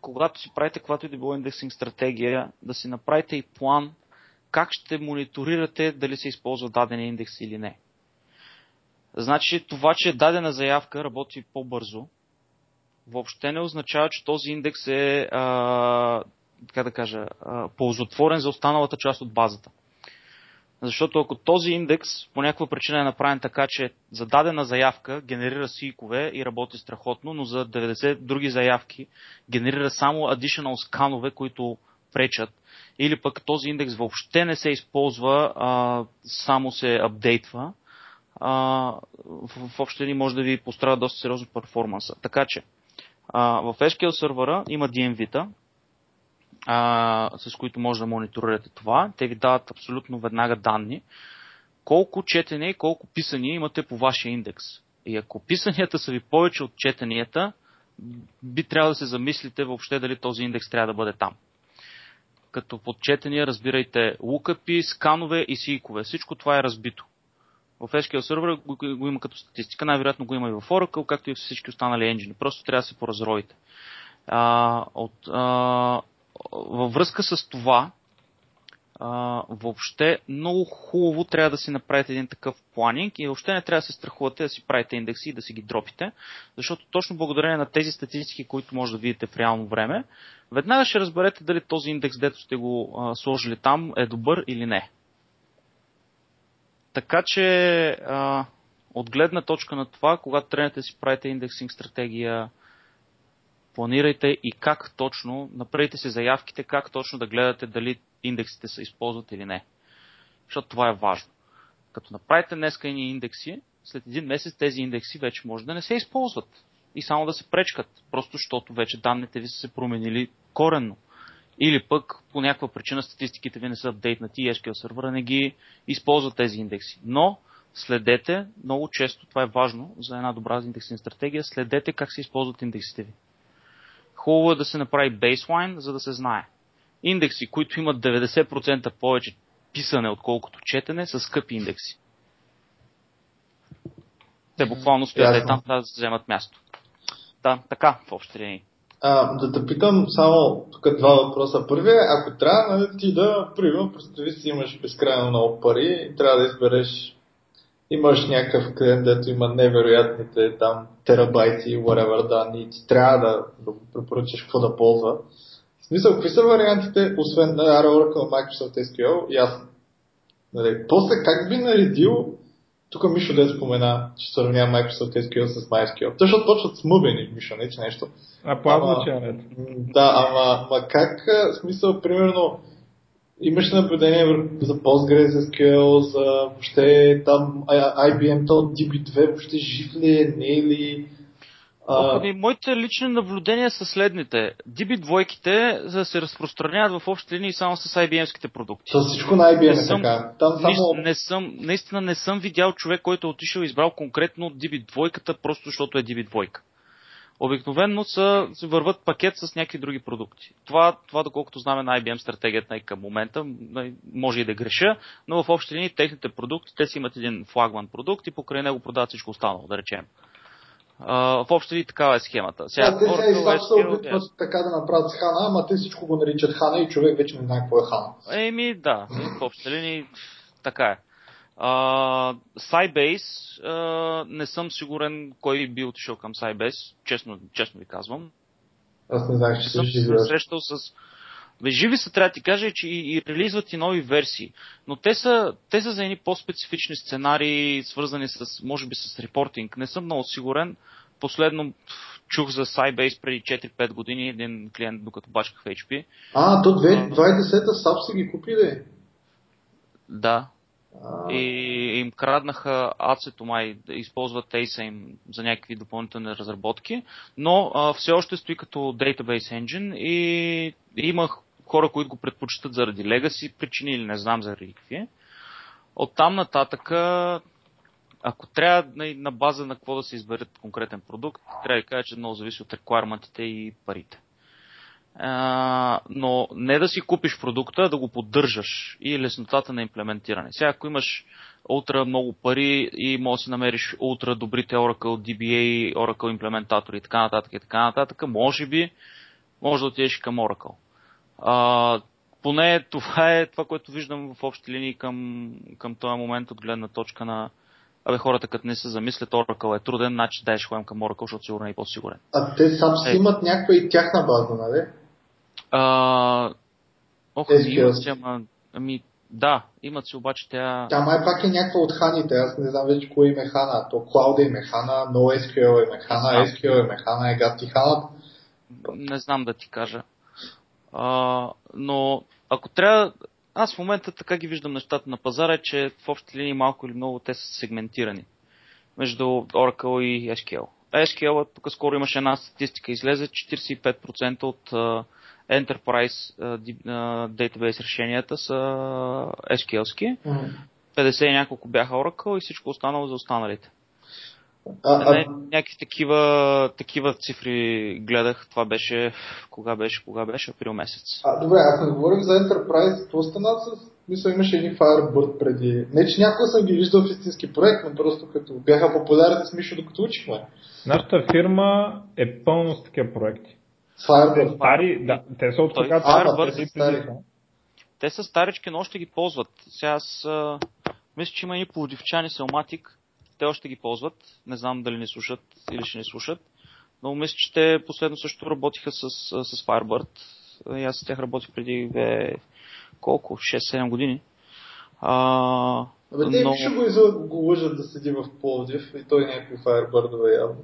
когато си правите каквато и да било индексинг стратегия, да си направите и план как ще мониторирате дали се използва даден индекс или не. Значи това, че дадена заявка работи по-бързо, въобще не означава, че този индекс е а, така да кажа, ползотворен за останалата част от базата. Защото ако този индекс по някаква причина е направен така, че за дадена заявка генерира сикове и работи страхотно, но за 90 други заявки генерира само additional сканове, които пречат, или пък този индекс въобще не се използва, а, само се апдейтва, а, в, в общи ни може да ви пострада доста сериозно перформанса. Така че, а, в SQL сервера има DMV-та, а, с които може да мониторирате това. Те ви дават абсолютно веднага данни. Колко четене и колко писания имате по вашия индекс. И ако писанията са ви повече от четенията, би трябвало да се замислите въобще дали този индекс трябва да бъде там. Като под четения разбирайте лукъпи, сканове и сикове. Всичко това е разбито. В SQL сервера го, го има като статистика, най-вероятно го има и в Oracle, както и в всички останали енджини. Просто трябва да се поразроите. А, от, а, във връзка с това, а, въобще много хубаво трябва да си направите един такъв планинг и въобще не трябва да се страхувате да си правите индекси и да си ги дропите, защото точно благодарение на тези статистики, които може да видите в реално време, веднага ще разберете дали този индекс, дето сте го а, сложили там, е добър или не. Така че, а, от гледна точка на това, когато тренете да си правите индексинг стратегия, планирайте и как точно, направите си заявките, как точно да гледате дали индексите се използват или не. Защото това е важно. Като направите днеска едни индекси, след един месец тези индекси вече може да не се използват и само да се пречкат, просто защото вече данните ви са се променили коренно. Или пък по някаква причина статистиките ви не са апдейтнати и SQL сервера не ги използват тези индекси. Но следете, много често това е важно за една добра индексна стратегия, следете как се използват индексите ви. Хубаво е да се направи бейслайн, за да се знае. Индекси, които имат 90% повече писане, отколкото четене, са скъпи индекси. Те буквално стоят е там, да вземат място. Да, така, в общи линии. А, да те питам само тук два въпроса. Първият е, ако трябва нали, ти да, примерно, представи си имаш безкрайно много пари, трябва да избереш имаш някакъв клиент, дето има невероятните там терабайти, whatever данни, ти трябва да, да препоръчаш какво да ползва. В смисъл, какви са вариантите, освен на нали, Oracle, Microsoft SQL, ясно. Нали, после как би наредил, тук Мишо да спомена, че сравнява Microsoft SQL с MySQL. Защото точно смъбени, Мишо, не че нещо. А плавно че Да, ама, ама как, смисъл, примерно, имаш наблюдение за PostgreSQL, за въобще там IBM, то DB2, въобще жив ли е, не е ли? А... Ами, моите лични наблюдения са следните. DB2-ките се разпространяват в общи линии само с IBM-ските продукти. С всичко на IBM не е съм, така. Там само... не, не съм, наистина не съм видял човек, който е отишъл и избрал конкретно DB2-ката, просто защото е DB2 обикновенно са, върват пакет с някакви други продукти. Това, това доколкото знаме на IBM стратегията и към момента, може и да греша, но в общи линии техните продукти, те си имат един флагман продукт и покрай него продават всичко останало, да речем. Uh, в общи линии такава е схемата. Сега, да, те сега и се опитват yes. така да направят хана, ама те всичко го наричат хана и човек вече не знае какво е хана. Еми, да, в общи линии така е. Uh, Sybase, uh, не съм сигурен кой би отишъл към Sybase, честно, честно ви казвам. Аз не знаех, че съм се срещал с... Бе, живи са, трябва да ти кажа, че и, и релизват и нови версии. Но те са, те са за едни по-специфични сценарии, свързани с, може би, с репортинг. Не съм много сигурен. Последно чух за Sybase преди 4-5 години, един клиент, докато бачках в HP. А, то 2010-та SAP си ги купи, ли? Да. И им краднаха ацето май да използват тейса им за някакви допълнителни разработки, но а, все още стои като Database Engine и имах хора, които го предпочитат заради legacy причини или не знам заради какви. От там нататък ако трябва на, база на какво да се изберат конкретен продукт, трябва да кажа, че много зависи от реквайрментите и парите. А, но не да си купиш продукта, да го поддържаш и леснотата на имплементиране. Сега, ако имаш ултра много пари и можеш да си намериш ултра добрите Oracle DBA, Oracle имплементатори и така нататък и така нататък, може би може да отидеш към Oracle. А, поне това е това, което виждам в общи линии към, към този момент от гледна точка на, Абе, хората като не се замислят, Oracle е труден, значи дай ще ходим към Oracle, защото сигурно е по-сигурен. А те сам си имат някаква и тяхна база, нали? А, ох, имат си, ама, ами, да, имат си обаче тя... Тя май пак е някаква от ханите, аз не знам вече кой е хана. То Cloud е хана, NoSQL е хана, SQL е хана, е гати хана. Не знам да ти кажа. А, но ако трябва, аз в момента така ги виждам нещата на пазара, че в общи линии малко или много те са сегментирани между Oracle и SQL. SQL, тук скоро имаше една статистика, излезе 45% от Enterprise database решенията са SQL-ски. Mm-hmm. 50 и няколко бяха Oracle и всичко останало за останалите. А, не, някакви такива, такива цифри гледах. Това беше, кога беше, кога беше, април месец. А, добре, ако не говорим за Enterprise, какво стана с... Мисля, имаше едни Firebird преди. Не, че някога съм ги виждал в истински проект, но просто като бяха популярни с Мишо, докато учихме. Нашата фирма е пълно с такива проекти. Firebird. Стари, да, те са от когато Firebird те, стари. те са старички, но още ги ползват. Сега аз а, мисля, че има и плодивчани Селматик, те още ги ползват. Не знам дали не слушат или ще не слушат. Но мисля, че те последно също работиха с, с Firebird. И аз с тях работих преди бе, колко? 6-7 години. А, Абе, те но... ще го, излъ... го лъжат да седи в Пловдив и той някакви Firebird явно.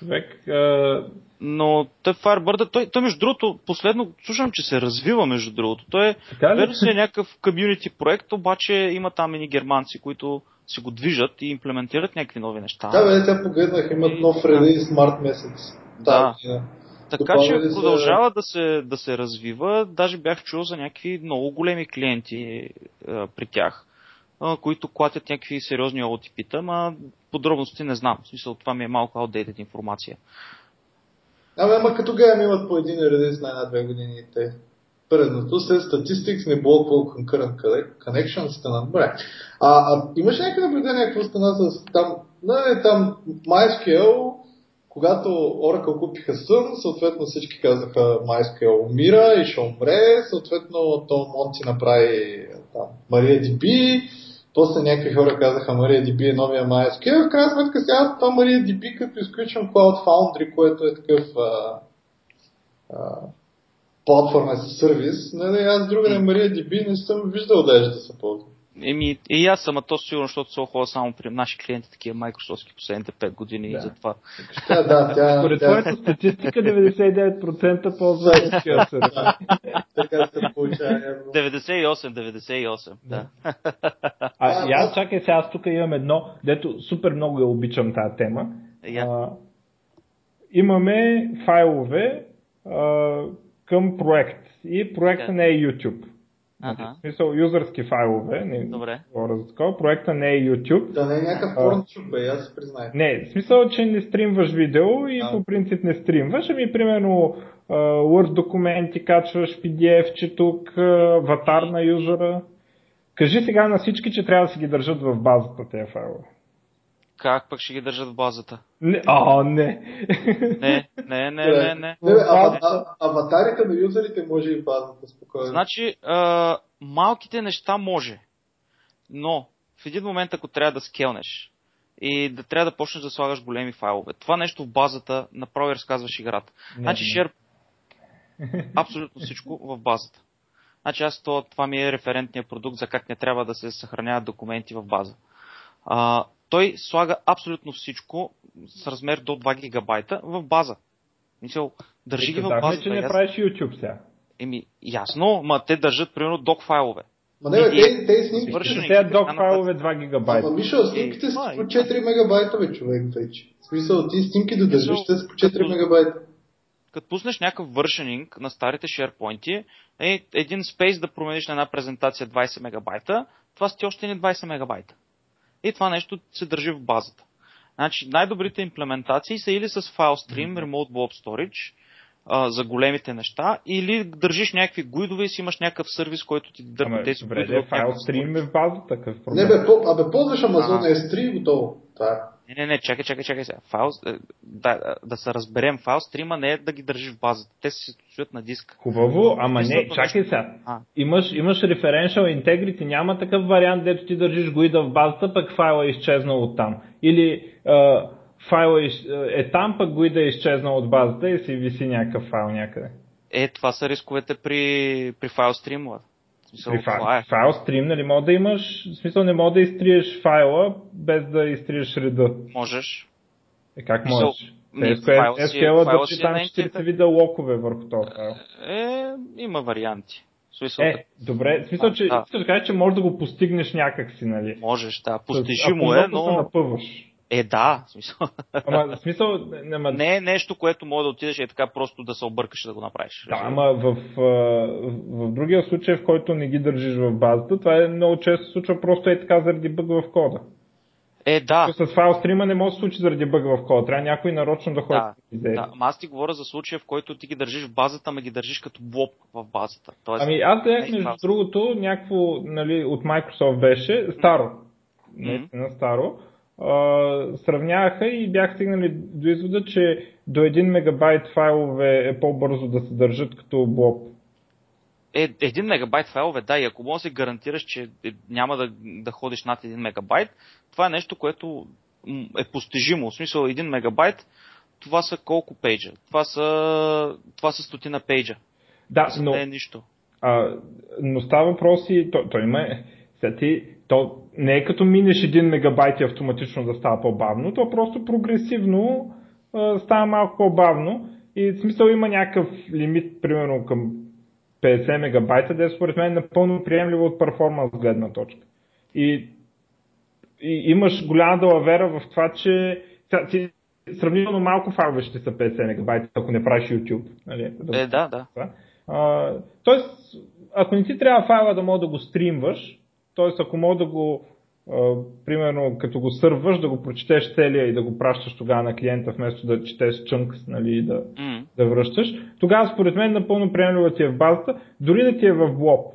Човек, а... Но той Firebird, той, той между другото, последно слушам, че се развива между другото. Той е, верно си е някакъв комьюнити проект, обаче има там едни германци, които си го движат и имплементират някакви нови неща. Да, бе, тя погледнах, имат и... нов релиз март месец. Да. да. Така че продължава да се, да се развива. Даже бях чул за някакви много големи клиенти а, при тях, които клатят някакви сериозни OTP-та, ама подробности не знам. В смисъл, това ми е малко outdated информация. Абе, ама като гледам имат по един релиз на една-две години и те предното се Statistics не Blockable Concurrent Connection стана. Добре. А, а имаш някакви наблюдения какво стана с там, не, там MySQL, когато Oracle купиха Sun, съответно всички казаха MySQL умира и ще умре, съответно то Монти направи там, MariaDB, после някакви хора казаха MariaDB е новия MySQL, в крайна сметка сега това MariaDB, като изключвам Cloud Foundry, което е такъв а, а, платформа с сервис, нали, аз друга на MariaDB не съм виждал даже да се ползва. Еми, и аз съм, а то сигурно, защото се охова само при наши клиенти, такива Microsoft последните 5 години да. и затова. Да, да, [laughs] тя, Според твоята статистика 99% ползва да, [laughs] Така се получава. 98, 98, да. [laughs] А, и аз чакай сега, аз тук имам едно, дето супер много я обичам тази тема. Yeah. А, имаме файлове, а, към проект. И проекта не е YouTube. Ага. В смисъл, юзърски файлове. Не, Добре. за такова. Проекта не е YouTube. Да, не е някакъв порнчук, бе, аз признай. Не, в смисъл, че не стримваш видео и а. по принцип не стримваш. Ами, примерно, Word документи качваш, PDF, че тук, аватар на юзера. Кажи сега на всички, че трябва да си ги държат в базата тези файлове. Как пък ще ги държат в базата? Не, а, не. Не, не, не, не, не. не а, а, аватарите на юзерите може и в базата, спокойно. Значи, а, малките неща може. Но, в един момент, ако трябва да скелнеш, и да трябва да почнеш да слагаш големи файлове. Това нещо в базата направо разказваш играта. Не, значи не. Share абсолютно всичко в базата. Значи аз това, това ми е референтният продукт за как не трябва да се съхраняват документи в база. А, той слага абсолютно всичко с размер до 2 гигабайта в база. Мисъл, държи ги в базата. че не правиш YouTube сега. Еми, ясно, ма те държат примерно док файлове. Ма не, бе, тези, тези снимки... Те док файлове 2 гигабайта. Ама Мишо, снимките са по 4 мегабайта, бе, човек, вече. В смисъл, ти снимки да държиш, те са по 4 мегабайта. Като пуснеш някакъв вършенинг на старите SharePoint, е, един спейс да промениш на една презентация 20 мегабайта, това сте още не 20 мегабайта. И това нещо се държи в базата. Значи най-добрите имплементации са или с FileStream, Remote Blob Storage, а, за големите неща, или държиш някакви гуидове и си имаш някакъв сервис, който ти дърпа тези добре, гуидове. FileStream е в базата, такъв проблем. Не бе, по, абе ползваш Amazon S3 и готово. Това е. Не, не, не, чакай, чакай, чакай сега. Е, да, да се разберем, файл стрима не е да ги държиш в базата. Те се стоят на диска. Хубаво, ама не, чакай сега. Имаш, имаш referential integrity, няма такъв вариант, дето ти държиш гоида в базата, пък файла е изчезнал от там. Или uh, файла е, е там, пък гоида е изчезнал от базата и си виси някакъв файл някъде. Е, това са рисковете при, при файл стримове. Смисъл, При файл, е. файл стрим, нали, мога да имаш, в смисъл не мога да изтриеш файла без да изтриеш реда. Можеш. Е, как можеш? SQL държи там 40 вида локове върху този файл. Е, има варианти. Смисъл, е, добре, в смисъл, че да. искаш да кажеш, че можеш да го постигнеш някакси, нали? Можеш, да. Постижимо е, но... Се напъваш. Е, да, в смисъл. Ама, в смисъл ама... Не е нещо, което може да отидеш и е така просто да се объркаш да го направиш. Да, ама в, в, в, другия случай, в който не ги държиш в базата, това е много често се случва просто е така заради бъг в кода. Е, да. С файл стрима не може да се случи заради бъг в кода. Трябва някой нарочно да ходи. Да, да. Ама аз ти говоря за случая, в който ти ги държиш в базата, ама ги държиш като блок в базата. Тоест, ами аз гледах между базата. другото някакво нали, от Microsoft беше старо. Mm-hmm. Наистина старо сравняваха и бях стигнали до извода, че до 1 мегабайт файлове е по-бързо да се държат като блок. Е, 1 мегабайт файлове, да, и ако може да се гарантираш, че е, няма да, да ходиш над 1 мегабайт, това е нещо, което е постижимо. В смисъл 1 мегабайт, това са колко пейджа? Това са, това са стотина пейджа. Да, но... Не е нищо. А, но става въпрос и... Той, той има... Сега ти то не е като минеш 1 мегабайт и автоматично да става по-бавно, то просто прогресивно а, става малко по-бавно и в смисъл има някакъв лимит, примерно към 50 мегабайта, да е според мен напълно приемливо от перформанс гледна точка. И, и имаш голяма далавера в това, че ти, сравнително малко файлове ще са 50 мегабайта, ако не правиш YouTube. Нали? Е, да, да. А, тоест, ако не ти трябва файла да мога да го стримваш, т.е. ако мога да го, а, примерно като го сърваш, да го прочетеш целия и да го пращаш тогава на клиента, вместо да четеш чънкс нали, да, mm. да връщаш, тогава според мен напълно приемливо ти е в базата, дори да ти е в блок.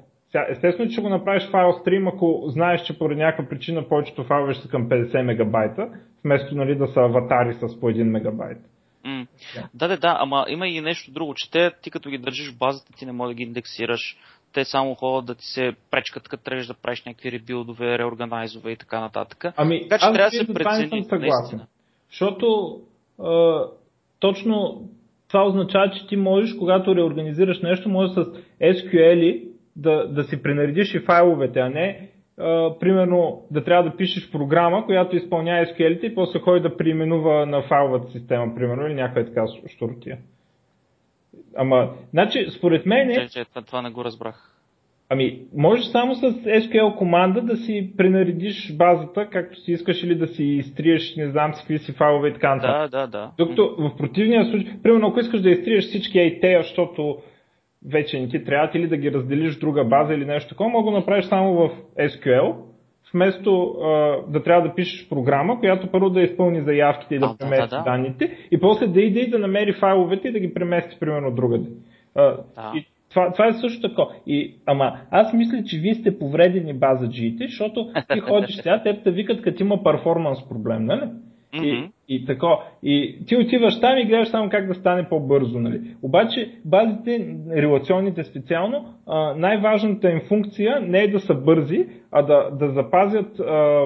естествено, че го направиш файл стрим, ако знаеш, че поради някаква причина повечето файлове са към 50 мегабайта, вместо нали, да са аватари с по 1 мегабайт. Mm. Да, да, да, ама има и нещо друго, че те, ти като ги държиш в базата, ти не можеш да ги индексираш, те само ходят да ти се пречкат, като трябваш да правиш някакви ребилдове, реорганайзове и така нататък. Ами, така че аз трябва да се прецени. съм съгласен. Наистина. Защото а, точно това означава, че ти можеш, когато реорганизираш нещо, можеш с SQL да, да си пренаредиш и файловете, а не а, примерно да трябва да пишеш програма, която изпълнява SQL и после ходи да преименува на файловата система, примерно, или някаква така штуртия. Ама, значи, според мен... Че, че, това не го разбрах. Ами, можеш само с SQL команда да си пренаредиш базата, както си искаш, или да си изтриеш, не знам си какви си файлове и така нататък. Да, да, да. Докато в противния случай, примерно ако искаш да изтриеш всички AT, защото вече не ти трябва, или да ги разделиш в друга база или нещо такова, мога да го направиш само в SQL, вместо а, да трябва да пишеш програма, която първо да изпълни заявките и да а, премести да, да, да. данните, и после да иде и да намери файловете и да ги премести примерно другаде. А, да. И това, това е също така. И, ама аз мисля, че вие сте повредени база G-те, защото ти ходиш сега, те те викат, като има перформанс проблем, нали? Mm-hmm. И, И тако. И ти отиваш там и гледаш само как да стане по-бързо. Нали. Обаче базите, релационните специално, най-важната им функция не е да са бързи, а да, да запазят а,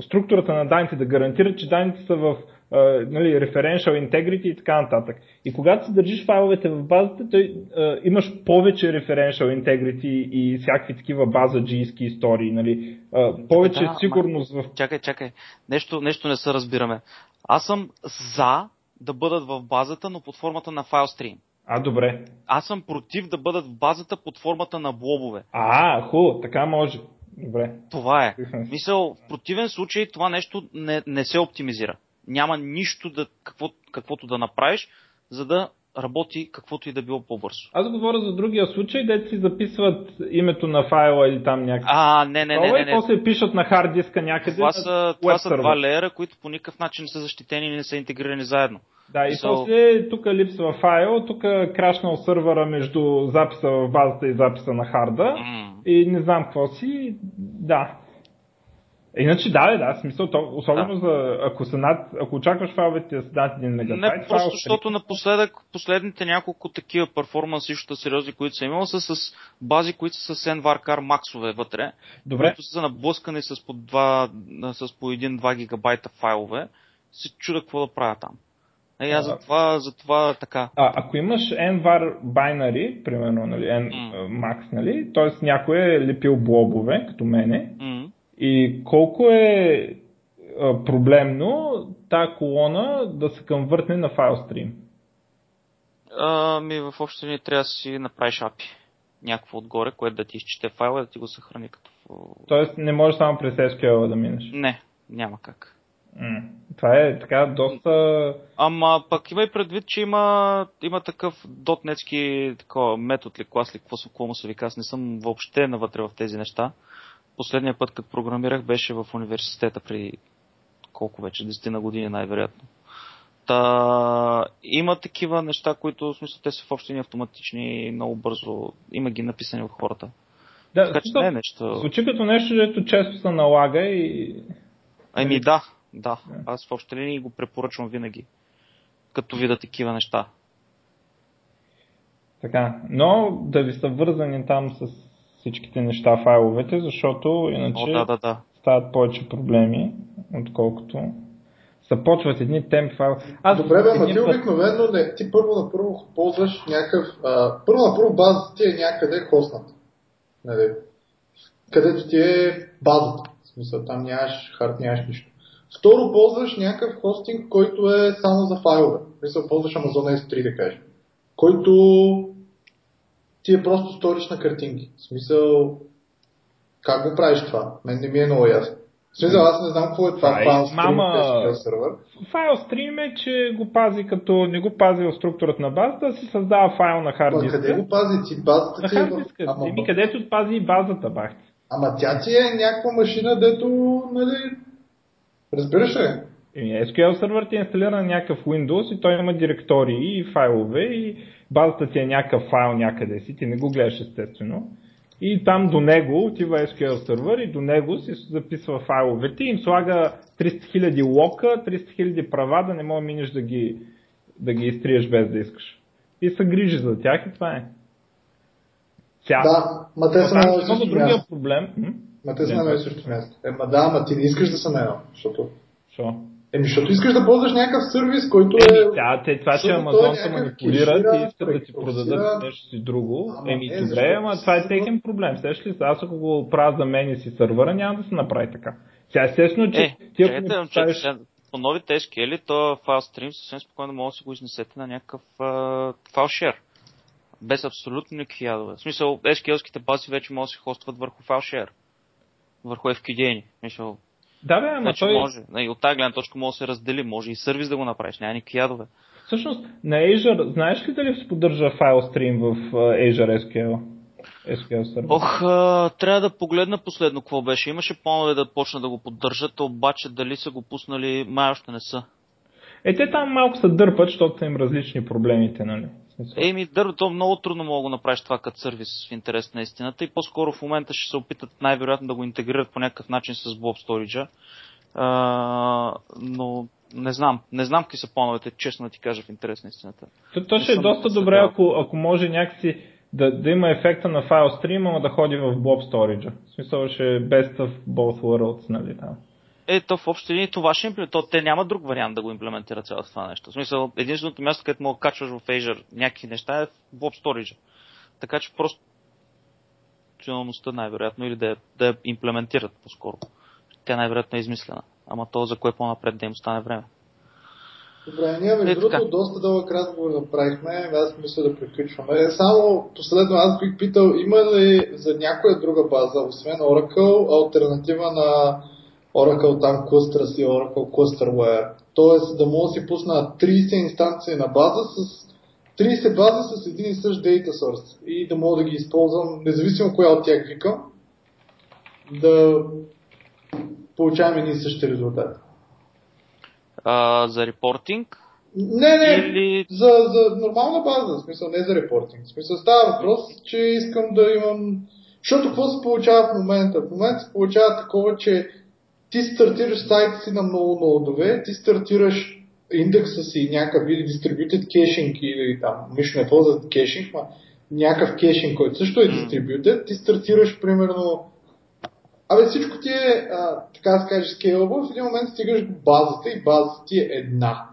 структурата на данните, да гарантират, че данните са в нали, referential integrity и така нататък. И когато си държиш файловете в базата, той, uh, имаш повече referential integrity и всякакви такива база джийски истории. Нали. Uh, повече да, сигурност ма... в... Чакай, чакай. Нещо, нещо не се разбираме. Аз съм за да бъдат в базата, но под формата на файлстрим. А, добре. Аз съм против да бъдат в базата под формата на блобове. А, хубаво, така може. Добре. Това е. Мисъл, в противен случай това нещо не, не се оптимизира. Няма нищо да, какво, каквото да направиш, за да работи каквото и да било по-бързо. Аз говоря за другия случай, де си записват името на файла или там някакво. А, не, не, не, не, не. И после пишат на хард диска някъде. Това са, това са два леера, които по никакъв начин не са защитени и не са интегрирани заедно. Да, и so... после тук липсва файл, тук крашнал сървъра между записа в базата и записа на харда. Mm. И не знам какво си. Да. Иначе да, да, смисъл, то, особено да. за, ако, са над, ако очакваш файловете с над 1 мегабайт. Не, просто защото напоследък, последните няколко такива перформанс също сериозни, които са имал, са с бази, които са с NVARCAR максове вътре, Добре. които са наблъскани с по, 2, с по 1-2 гигабайта файлове. Се чуда какво да правя там. Е, аз за това, за това така. А, ако имаш nvar binary, примерно, нали, n, mm. max, нали, т.е. някой е лепил блобове, като мене, mm и колко е проблемно тази колона да се конвъртне на файлстрим? Ами в общи линии трябва да си направиш API. Някакво отгоре, което да ти изчете файла и да ти го съхрани като... Тоест не можеш само през SQL да минеш? Не, няма как. М- това е така доста... Ама пък има и предвид, че има, има такъв дотнетски такова, метод ли, клас ли, какво, му се вика. Аз не съм въобще навътре в тези неща последния път, като програмирах, беше в университета при колко вече, 10 на години най-вероятно. Та, има такива неща, които в смисъл те са в общини автоматични и много бързо. Има ги написани от хората. Да, така, че не е нещо. Звучи като нещо, което често се налага и. Ами да, да. Аз в общи линии го препоръчвам винаги. Като вида такива неща. Така, но да ви са вързани там с всичките неща, файловете, защото иначе О, да, да, да. стават повече проблеми, отколкото започват едни темп файл. Аз Добре, бе, ти път... обикновено не, ти първо на първо ползваш някакъв, а, първо на първо базата ти е някъде хоснат. Нали? Където ти е базата. В смисъл, там нямаш хард, нямаш нищо. Второ, ползваш някакъв хостинг, който е само за файлове. Мисля, ползваш Amazon S3, да кажем. Който ти е просто сториш на картинки. В смисъл, как го правиш това? Мен не ми е много ясно. В смисъл, аз не знам какво е това файл стрим Мама... сервер. Файл стрим е, че го пази като не го пази в структурата на базата, а си създава файл на хард диска. къде го пази? Ти базата на ти е в... Ама... Еми, където пази и базата, бах. Ама тя ти е някаква машина, дето, нали, разбираш ли? SQL сервер ти е инсталиран на някакъв Windows и той има директории и файлове и базата ти е някакъв файл някъде си, ти не го гледаш естествено. И там до него отива SQL сервер и до него си записва файловете и им слага 300 000 лока, 300 000 права да не мога минеш да ги, да ги изтриеш без да искаш. И се грижи за тях и това е. Ця. Да, ма те са на едно другия проблем. Ма те са на също място. Е, ма да, ма ти не искаш да са на едно, защото... Що? Еми, защото искаш да ползваш някакъв сервис, който е... Еми, да, те, това, че Амазон се манипулират и искат да ти продадат нещо си друго. Ама, Еми, е, добре, ама това е техен проблем. Сеш ли, аз ако го правя за мен и си сървъра, няма да се направи така. Сега естествено, че е, ти ако чакайте, поставиш... по новите SQL, то файл стрим съвсем спокойно може да си го изнесете на някакъв файл шер. Без абсолютно никакви ядове. В смисъл, SQL-ските бази вече могат да се хостват върху файл шер. Върху FQDN. Мисъл, да, бе, ама значи той... може. И от тази гледна точка може да се раздели, може и сервис да го направиш, няма никакви ядове. Всъщност, на Azure, знаеш ли дали се поддържа файл стрим в Azure SQL? SQL Server. Ох, а, трябва да погледна последно какво беше. Имаше планове да почна да го поддържат, обаче дали са го пуснали, май още не са. Е, те там малко се дърпат, защото са им различни проблемите, нали? Еми, дърво, то много трудно мога да го направиш това като сервис в интерес на истината и по-скоро в момента ще се опитат най-вероятно да го интегрират по някакъв начин с Blob Storage. А, но не знам. Не знам какви са плановете, честно да ти кажа в интерес на истината. То, то ще е доста добре, ако, ако може някакси да, да има ефекта на файл стрим, но да ходи в Blob Storage. В смисъл ще е best of both worlds, нали там. Е, то в общи линии това ще имплементира. Те няма друг вариант да го имплементира цялото това нещо. В смисъл, единственото място, където мога да качваш в Azure някакви неща е в Blob Storage. Така че просто функционалността най-вероятно или да я, да я имплементират по-скоро. Тя най-вероятно е измислена. Ама то за кое по-напред да им стане време. Добре, ние между е, другото доста дълъг разговор направихме, аз мисля да приключваме. Само последно аз бих питал, има ли за някоя друга база, освен Oracle, альтернатива на Oracle там Clusters и Oracle Clusterware? Тоест да мога да си пусна 30 инстанции на база с 30 бази с един и същ data source и да мога да ги използвам, независимо коя от тях викам, да получавам едни и същи резултати. А, за репортинг? Не, не, Или... за, за нормална база, в смисъл не за репортинг. В смисъл става въпрос, че искам да имам... Защото какво се получава в момента? В момента се получава такова, че ти стартираш сайта си на много нодове, ти стартираш индекса си някакъв или distributed кешинг или там, нищо не ползва кешинг, ма някакъв кешинг, който също е distributed, ти стартираш примерно Абе всичко ти е, а, така да се каже, скейлабъл, в един момент стигаш до базата и базата ти е една.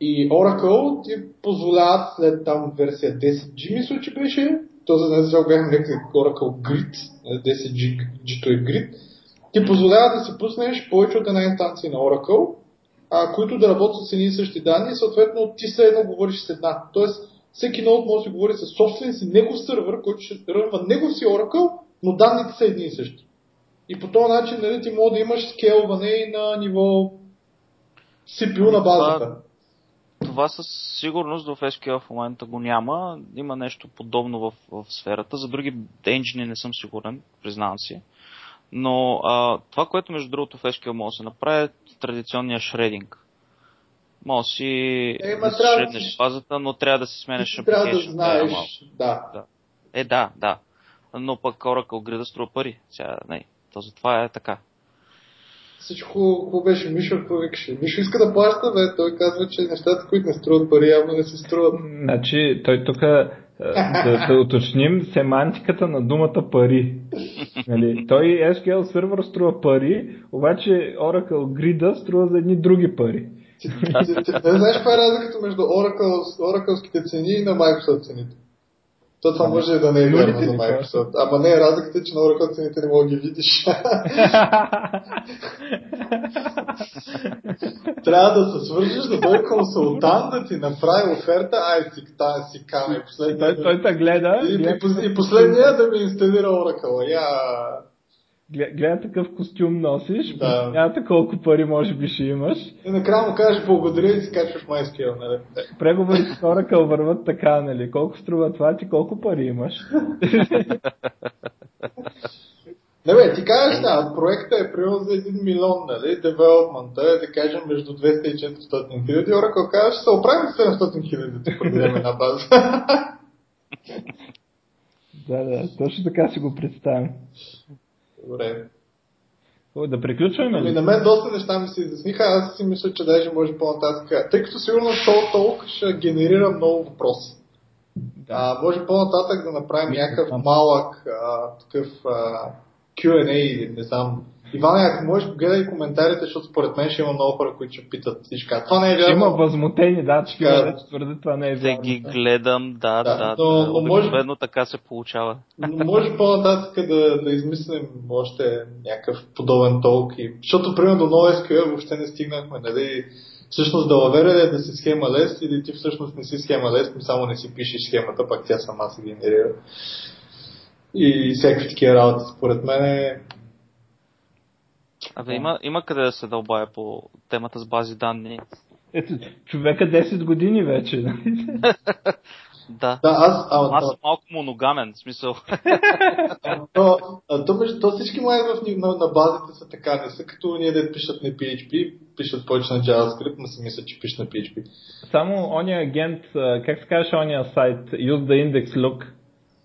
И Oracle ти позволяват след там версия 10G, мисля, че беше, то за днес бяхме някакви Oracle Grid, 10G, G-то е Grid, ти позволява да си пуснеш повече от една инстанция на Oracle, а, които да работят с едни и същи данни и съответно ти все едно говориш с една. Тоест, всеки нод може да говори с собствен си негов сървър, който ще рънва негов си Oracle, но данните са едни и същи. И по този начин нали, ти може да имаш скелване и на ниво CPU на базата. Това, това със сигурност в SQL в момента го няма. Има нещо подобно в, в сферата. За други енджини не съм сигурен, признавам си. Но а, това, което между другото в SQL може да се направи е традиционния шрединг. Може да си е, да шреднеш базата, но трябва да си сменеш Трябва да знаеш, да. да. Е, да, да. Но пък Oracle Grid струва пари. Сега, не, то затова е така. Всичко, какво беше Мишо, какво викаше? Мишо иска да плаща, бе. Той казва, че нещата, които не струват пари, явно не се струват. Значи, той тук да, да уточним семантиката на думата пари. Нали, той SQL сервер струва пари, обаче Oracle Grid струва за едни други пари. Не знаеш каква е разликата между Oracle, цени и на Microsoft цените? То това може да не е вярно за Microsoft. Ама не е разликата, че на Oracle цените не мога да ги видиш. [laughs] Трябва да се свържиш, да дойде консултант да ти направи оферта, ай си, тая си каме. Той, той те гледа. И, и, и последния да ми инсталира Oracle. Я гледа такъв костюм носиш, да. няма колко пари може би ще имаш. И накрая му кажеш благодаря и си качваш MySQL, нали? Преговори с Oracle върват така, нали? Колко струва това, ти колко пари имаш? [laughs] Не бе, ти кажеш, да, проекта е примерно за 1 милион, нали, девелопмента е, да кажем, между 200 и 400 хиляди, Oracle казва, ще се оправим 700 хиляди да ти продадем една база. [laughs] да, да, точно така си го представям. Добре. О, да приключваме ли? Ами, на мен доста неща ми се изясниха, аз си мисля, че даже може по-нататък. Тъй като сигурно то толкова ще генерира много въпроси. Да. А, може по-нататък да направим някакъв малък а, такъв а, Q&A или не знам, Иван, ако можеш, гледай коментарите, защото според мен ще има много хора, които ще питат всички. Това не е вярно. Има възмутени, да, че да твърдят, това не е вярно. Те ги гледам, да, да. да но, но може, така се получава. Но може по-нататък да, да измислим още някакъв подобен толк. И, защото, примерно, до NoSQL въобще не стигнахме, нали? Всъщност да лавере да си схема лест или ти всъщност не си схема лест, само не си пишеш схемата, пак тя сама се генерира. И всякакви такива работи. Според мен е Абе, има, има къде да се дълбая по темата с бази данни. Ето, човека 10 години вече. Нали? [laughs] да. да аз, а, аз съм малко моногамен, в смисъл. [laughs] то, то, то, то всички май в, на, на базите са така, не са като ние да пишат на PHP, пишат повече на JavaScript, но си мисля, че пишат на PHP. Само ония агент, как се казваше ония сайт, use the index look,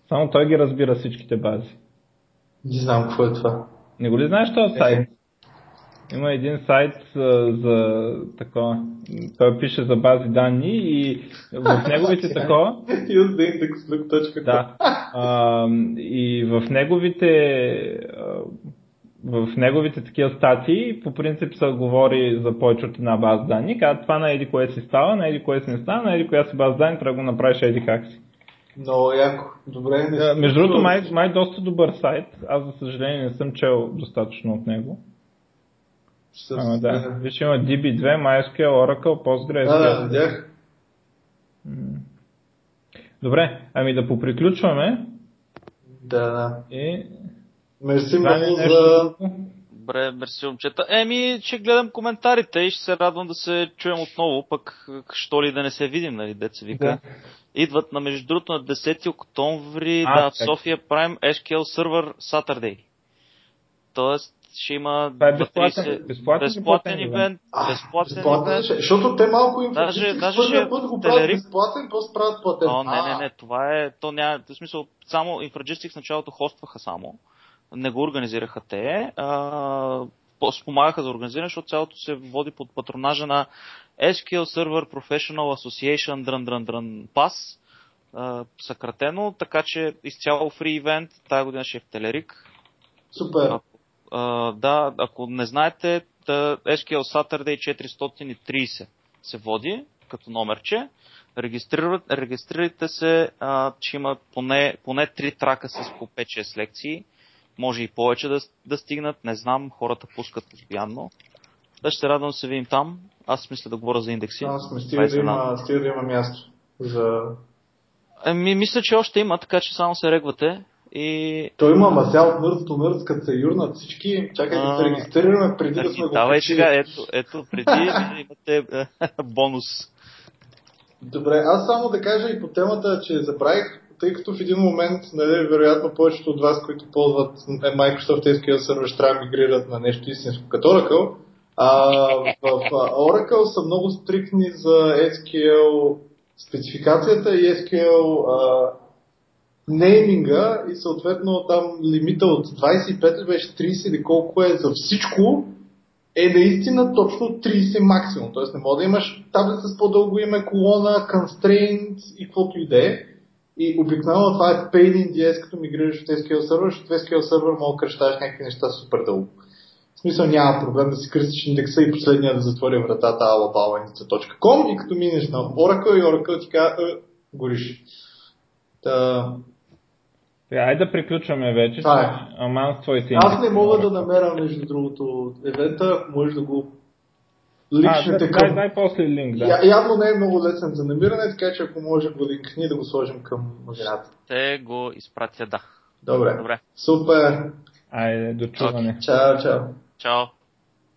само той ги разбира всичките бази. Не знам какво е това. Не го ли знаеш този сайт? има един сайт за, за такова, той пише за бази данни и в [laughs] неговите такова... [laughs] Да. А, и в неговите в неговите такива статии по принцип се говори за повече от една база данни. Казват това на еди кое си става, на еди кое си не става, на еди коя си база данни трябва да го направиш еди как си. Много яко. Добре, не да, Между другото, май, май доста добър сайт. Аз, за съжаление, не съм чел достатъчно от него. С... А, да. Виж има DB2, MySQL, Oracle, PostgreSQL. Да, да, видях. Добре, ами да поприключваме. Да, да. И... Мерси много за... Добре, мерси, момчета. Еми, ще гледам коментарите и ще се радвам да се чуем отново, пък що ли да не се видим, нали, деца вика. Да. Идват на между другото на 10 октомври а, да, в София Prime SQL Server Saturday. Тоест, ще има Това е безплатен, 30, безплатен, безплатен ивент. безплатен, безплатен. Защото те малко им даже, даже ще път го правят безплатен, после правят платен. О, не, не, не, това е, то няма, в смисъл, само Infragistics в началото хостваха само. Не го организираха те. А, спомагаха за организиране, защото цялото се води под патронажа на SQL Server Professional Association Drun Drun Drun Pass, съкратено, така че изцяло фри ивент, тази година ще е в Телерик. Супер. А, да, ако не знаете, SQL Saturday 430 се води като номерче. регистрирайте се, а, че има поне, поне 3 трака с по 5-6 лекции. Може и повече да, да стигнат, не знам, хората пускат постоянно. Да ще се радвам да се видим там. Аз мисля да говоря за индекси. Аз не стига да, има, стига да има място за... Ами, мисля, че още има, така че само се регвате. И... Той има, сега от нърд до нърд, като се юрнат всички, чакай да се регистрираме преди да сме го Давай сега, ето, ето преди [laughs] имате бонус. Добре, аз само да кажа и по темата, че забравих, тъй като в един момент, нали, вероятно повечето от вас, които ползват Microsoft SQL Server, ще трябва да мигрират на нещо истинско като Oracle. А, в Oracle са много стрикни за SQL спецификацията и SQL а, нейминга и съответно там лимита от 25 беше 30 или колко е за всичко е наистина точно 30 максимум. Тоест не може да имаш таблица с по-дълго име, колона, constraint и каквото и да е. И обикновено това е pain in the ass, като мигрираш от SQL сервер, защото в SQL сервер мога да кръщаш някакви неща супер дълго. В смисъл няма проблем да си кръстиш индекса и последния да затвори вратата alabalanica.com и като минеш на Oracle и Oracle ти казва, е, гориш. Та, сега, айде да приключваме вече. Това е. Аман с твоите Аз не мога да намеря, между другото, евента, ако можеш да го личните а, към... Дай, дай после линк, да. Я, явно не е много лесен за намиране, така че ако може го линкни да го сложим към новината. Те го изпратя, да. Добре. Добре. Супер. Айде, до чуване. Чао, чао. Чао.